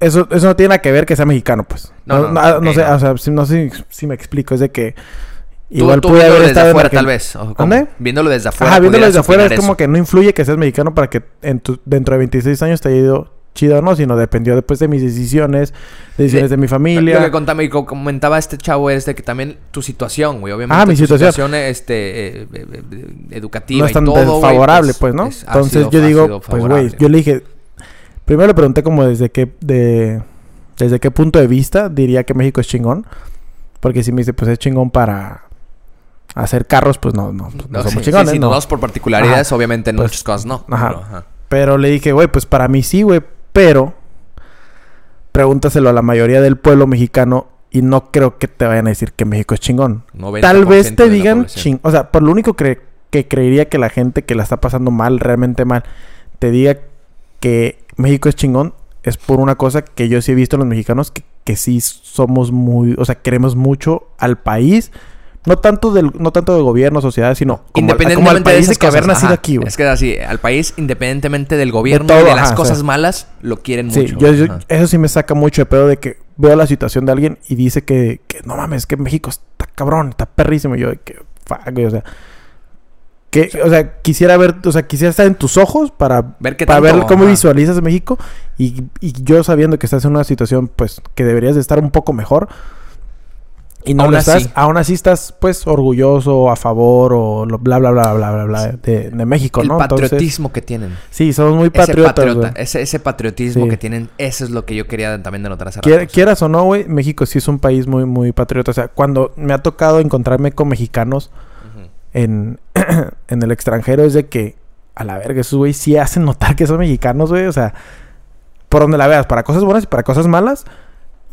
eso, eso no tiene nada que ver que sea mexicano, pues. No, No, no, no, ok, no sé, no. o sea, si- no sé si me explico, es de que igual tú pude viéndolo haber desde estado afuera, tal vez. o ¿Dónde? Viéndolo desde afuera. Ajá, viéndolo desde afuera es como que no influye que seas mexicano para que en tu, dentro de 26 años te haya ido chido o no, sino dependió después de mis decisiones, decisiones de mi Lo familia. que contaba y co- comentaba este chavo es de que también tu situación, güey. Obviamente Ah, mi tu situación. este, eh, eh, eh, educativa no es y tan todo, güey, favorable, pues, ¿no? es- ha Entonces yo digo, pues, güey, yo le dije, primero le pregunté como desde qué, de, desde qué punto de vista diría que México es chingón, porque si me dice, pues es chingón para hacer carros, pues no, no, pues, no No, somos sí, chingones, sí, sí, no. vamos por particularidades, obviamente en Pues, muchas cosas no. ajá. pero, ajá. Pero le dije, güey, pues para mí sí, güey, pero pregúntaselo a la mayoría del pueblo mexicano y no creo que te vayan a decir que México es chingón. 90% Tal vez te digan ching... O sea, por lo único cre- que creería que la gente que la está pasando mal, realmente mal, te diga que México es chingón, es por una cosa que yo sí he visto en los mexicanos, que, que sí somos muy... O sea, queremos mucho al país. No tanto del, no tanto del gobierno, sociedad, sino como, al- Independientemente como al de país esas de que haber nacido ajá. aquí, güey. Es que así, al país, independientemente del gobierno todo, y de las ajá, cosas malas, lo quieren Sí, mucho. yo, yo- ajá. eso sí me saca mucho de pedo de que veo la situación de alguien y dice que, que no mames, que México está cabrón, está perrísimo. Y yo, de que fuck, güey, o sea, que, o sea, quisiera ver, o sea, quisiera estar en tus ojos para, Ver qué para tanto, ver cómo ajá. visualizas México y, y yo sabiendo que estás en una situación, pues, que deberías de estar un poco mejor. Y no Aún lo así. estás, aún así estás, pues, orgulloso, a favor o lo, bla, bla, bla, bla, bla, bla, de, de México, El ¿no? Entonces, patriotismo que tienen. sí, somos muy Ese, patriotas, patriota- ese, ese patriotismo Sí. que tienen, eso es lo que yo quería también denotar hace Quier- quieras o no, güey, México sí es un país muy, muy patriota. O sea, cuando me ha tocado encontrarme con mexicanos en, en el extranjero, es de que, a la verga, esos güey sí hacen notar que son mexicanos, güey. O sea, por donde la veas, para cosas buenas y para cosas malas.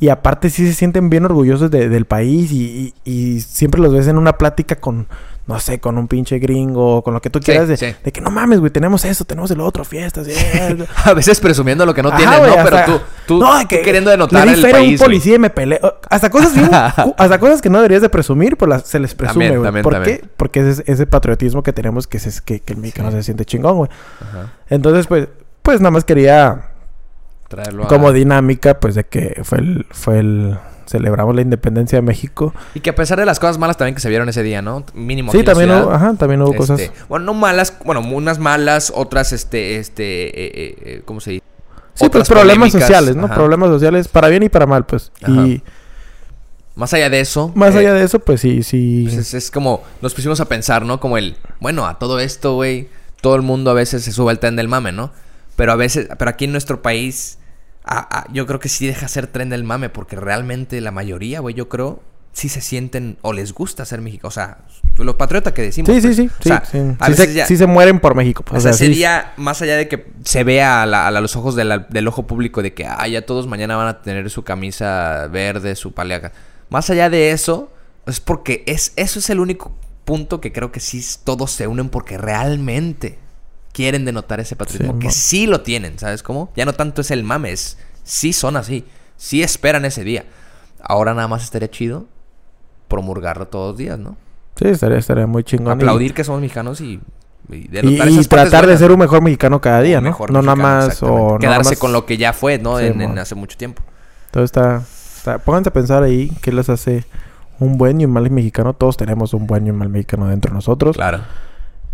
Y aparte sí se sienten bien orgullosos de- del país y, y- y siempre los ves en una plática con, no sé, con un pinche gringo, con lo que tú Sí, quieras, de, sí. de que no mames, güey, tenemos eso, tenemos el otro, fiestas. A veces presumiendo lo que no Ajá, tienen, ¿no? Pero tú, tú, No, de tú que queriendo denotar le di el país, un policía y me peleé. Hasta cosas bien, hasta cosas que no deberías de presumir, pues las- se les presume, güey. también, ¿Por también. qué? Porque ese, ese patriotismo que tenemos que, es, que, que el mexicano Sí. se siente chingón, güey. Entonces, pues, pues nada más quería Traerlo a- como dinámica, pues, de que fue el, fue el celebramos la independencia de México. Y que a pesar de las cosas malas también que se vieron ese día, ¿no? Mínimo. Sí, también hubo, ajá, también hubo este, cosas. Bueno, no malas, bueno, unas malas, otras, este, este, eh, eh, eh, ¿cómo se dice? Sí, pues otras problemas polémicas, sociales, ¿no? ajá. Problemas sociales para bien y para mal, pues. Ajá. Y Más allá de eso. más eh, allá de eso, pues sí, sí. pues es, es como, nos pusimos a pensar, ¿no? Como el, bueno, a todo esto, güey, todo el mundo a veces se sube al tren del mame, ¿no? Pero a veces, pero aquí en nuestro país, a- a- yo creo que sí deja ser tren del mame, porque realmente la mayoría, güey, yo creo, sí se sienten o les gusta ser México. O sea, lo patriota que decimos. Sí, sí, pues. sí. O sí, sea, sí. a veces se, ya- sí se mueren por México. pues, o sea, sí. sería más allá de que se vea a, la- a los ojos de la- del ojo público de que ah, ya todos mañana van a tener su camisa verde, su paleaca. Más allá de eso, es porque es, eso es el único punto que creo que sí todos se unen porque realmente quieren denotar ese patriotismo. Sí, que sí lo tienen, ¿sabes cómo? Ya no tanto es el mame, es sí son así. Sí esperan ese día. Ahora nada más estaría chido promulgarlo todos los días, ¿no? Sí, estaría, estaría muy chingón. y- Aplaudir que somos mexicanos y, y Y, y tratar de ser un mejor mexicano cada día, ¿no? mejor no nada más o nada Quedarse más- con lo que ya fue, ¿no? Sí, en, en hace mucho tiempo. Todo está, está- Pónganse a pensar ahí qué les hace un buen y un mal mexicano. Todos tenemos un buen y un mal mexicano dentro de nosotros. Claro.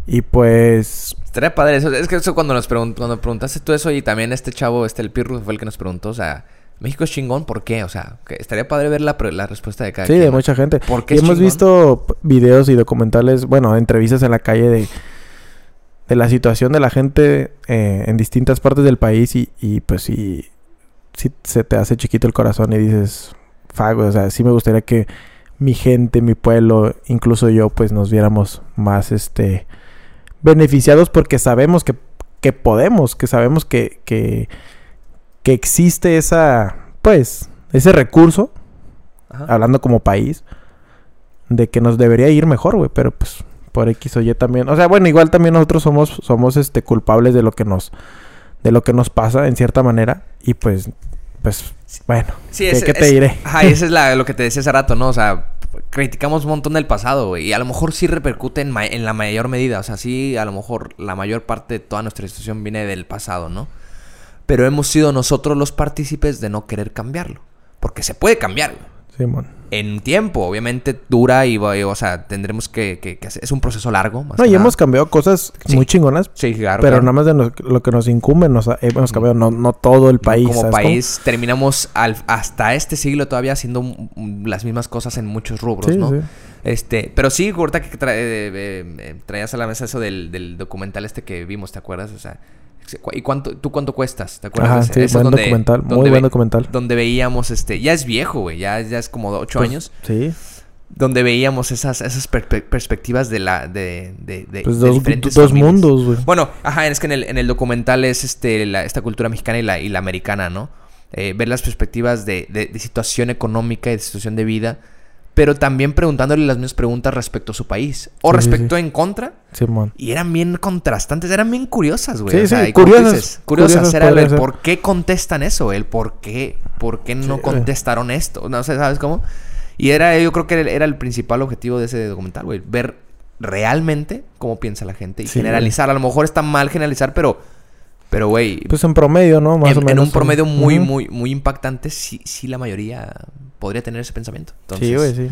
Y pues... Estaría padre eso. Es que eso cuando nos pregun- cuando preguntaste tú eso y también este chavo, este el Pirru fue el que nos preguntó, o sea, México es chingón, ¿por qué? O sea, que estaría padre ver la, la respuesta de cada Sí, quien. de mucha gente. ¿Por qué Y es hemos chingón? visto videos y documentales, bueno, entrevistas en la calle de, de la situación de la gente eh, en distintas partes del país y, y pues sí, sí se te hace chiquito el corazón y dices, güey, o sea, sí me gustaría que mi gente, mi pueblo, incluso yo, pues nos viéramos más este beneficiados porque sabemos que, que podemos, que sabemos que, que, que existe esa, pues, ese recurso, Ajá. hablando como país, de que nos debería ir mejor, güey, pero pues por X o Y también. O sea, bueno, igual también nosotros somos, somos este culpables de lo que nos, de lo que nos pasa en cierta manera. Y pues, pues, bueno, Sí, ¿qué, es- qué te es- diré? Ajá, y eso es la- lo que te decía hace rato, ¿no? O sea, criticamos un montón del pasado, güey. Y a lo mejor sí repercute en, la mayor medida. O sea, sí, a lo mejor la mayor parte de toda nuestra situación viene del pasado, ¿no? Pero hemos sido nosotros los partícipes de no querer cambiarlo. Porque se puede cambiar, güey. Simón. En tiempo, obviamente dura y, o sea, tendremos que, que- que hacer- Es un proceso largo, más No, y nada. hemos cambiado cosas Sí. muy chingonas, Sí, claro. pero claro. nada más de lo, lo que nos incumbe nos hemos cambiado, no, no todo el país. Como ¿sabes cómo? país terminamos al- hasta este siglo todavía haciendo las mismas cosas en muchos rubros, Sí, ¿no? sí. Este, pero sí, ahorita que tra- eh, eh, eh, traías a la mesa eso del, del documental este que vimos, ¿te acuerdas? O sea, ¿y cuánto, tú cuánto cuestas? ¿Te acuerdas? Ajá, sí, buen documental, muy ve- buen documental. Donde veíamos, este, ya es viejo, güey, ya, ya es como ocho Pues, años, Sí. donde veíamos esas, esas per- per- perspectivas de la, de, de, de- Pues de dos, diferentes dos familias. mundos, güey. Bueno, ajá, es que en el, en el documental es este la- esta cultura mexicana y la, y la americana, ¿no? Eh, ver las perspectivas de, de- de situación económica y de situación de vida, pero también preguntándole las mismas preguntas respecto a su país. O Sí, respecto sí. en contra. Simón. Y eran bien contrastantes, eran bien curiosas, güey. Sí, o sea, sí, curiosas, dices, curiosas. curiosas era el por qué contestan eso, el por qué, por qué no contestaron esto. No sé, ¿sabes cómo? Y era, yo creo que era el principal objetivo de ese documental, güey. Ver realmente cómo piensa la gente y generalizar. A lo mejor está mal generalizar, pero, pero, güey, Pues en promedio, ¿no? Más en, o en menos. un promedio muy, muy, muy impactante, sí, sí la mayoría podría tener ese pensamiento. Entonces, Sí, güey, sí.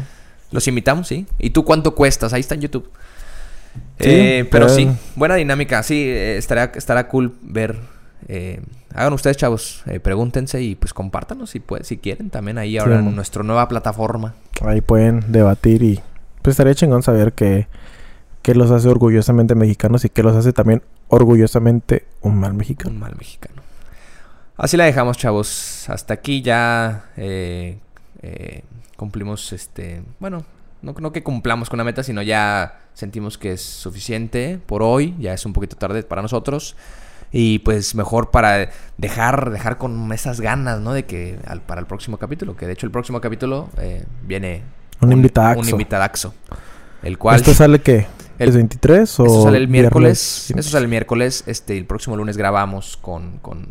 los invitamos, sí. ¿Y tú cuánto cuestas? Ahí está en YouTube. Sí, Eh, pero pero- sí, buena dinámica. Sí, eh, estará, estará cool ver. eh, hagan ustedes, chavos. eh, pregúntense y pues compártanos si, puede, si quieren también ahí ahora en nuestra nueva plataforma. Ahí pueden debatir y pues estaría chingón saber qué, qué los hace orgullosamente mexicanos y qué los hace también orgullosamente un mal mexicano. Un mal mexicano. Así la dejamos, chavos. Hasta aquí ya eh, eh, cumplimos este. Bueno, no, no que cumplamos con la meta, sino ya sentimos que es suficiente por hoy. Ya es un poquito tarde para nosotros. Y pues mejor para dejar, dejar con esas ganas, ¿no? De que al- para el próximo capítulo, que de hecho el próximo capítulo eh, viene Un invitadaxo. Un invitadaxo. El cual. ¿Esto sale qué? El- ¿Es 23 o Eso sale el miércoles. viernes? Eso sale el miércoles. Este, el próximo lunes grabamos con. con...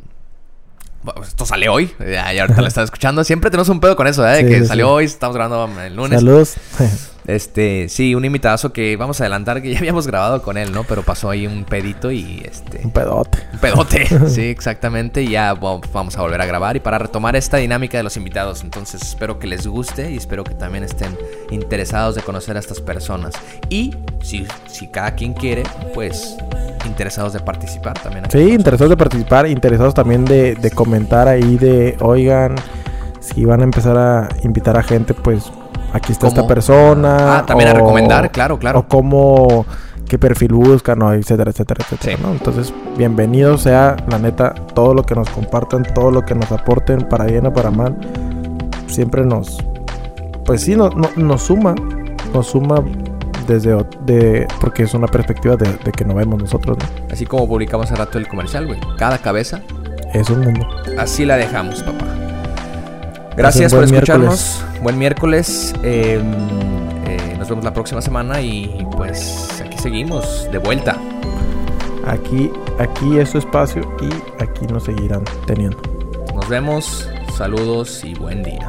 Bueno, esto sale hoy. Ya, ya ahorita lo están escuchando. Siempre tenemos un pedo con eso, ¿eh? De Sí, que sí, salió sí. hoy, estamos grabando el lunes. Saludos. Este, sí, un invitadazo que vamos a adelantar que ya habíamos grabado con él, ¿no? Pero pasó ahí un pedito y este. un pedote. Un pedote. sí, exactamente. Y ya va- vamos a volver a grabar y para retomar esta dinámica de los invitados. Entonces espero que les guste y espero que también estén interesados de conocer a estas personas. Y si, si cada quien quiere, pues interesados de participar también. Sí, interesados de participar, interesados también de, de comentar ahí de, oigan, si van a empezar a invitar a gente, pues aquí está esta persona. Ah, también a recomendar, claro, claro. O cómo, qué perfil buscan, o etcétera, etcétera, etcétera. Sí. ¿no? Entonces, bienvenido sea, la neta, todo lo que nos compartan, todo lo que nos aporten, para bien o para mal, siempre nos, pues sí, no, no- nos suma, nos suma desde, o- de, porque es una perspectiva de, de que no vemos nosotros, ¿no? Así como publicamos hace rato el comercial, güey. Cada cabeza, Es un mundo. así la dejamos, papá. Gracias por escucharnos. Buen miércoles. Eh, eh, nos vemos la próxima semana y pues aquí seguimos de vuelta. Aquí, aquí es su espacio y aquí nos seguirán teniendo. Nos vemos, saludos y buen día.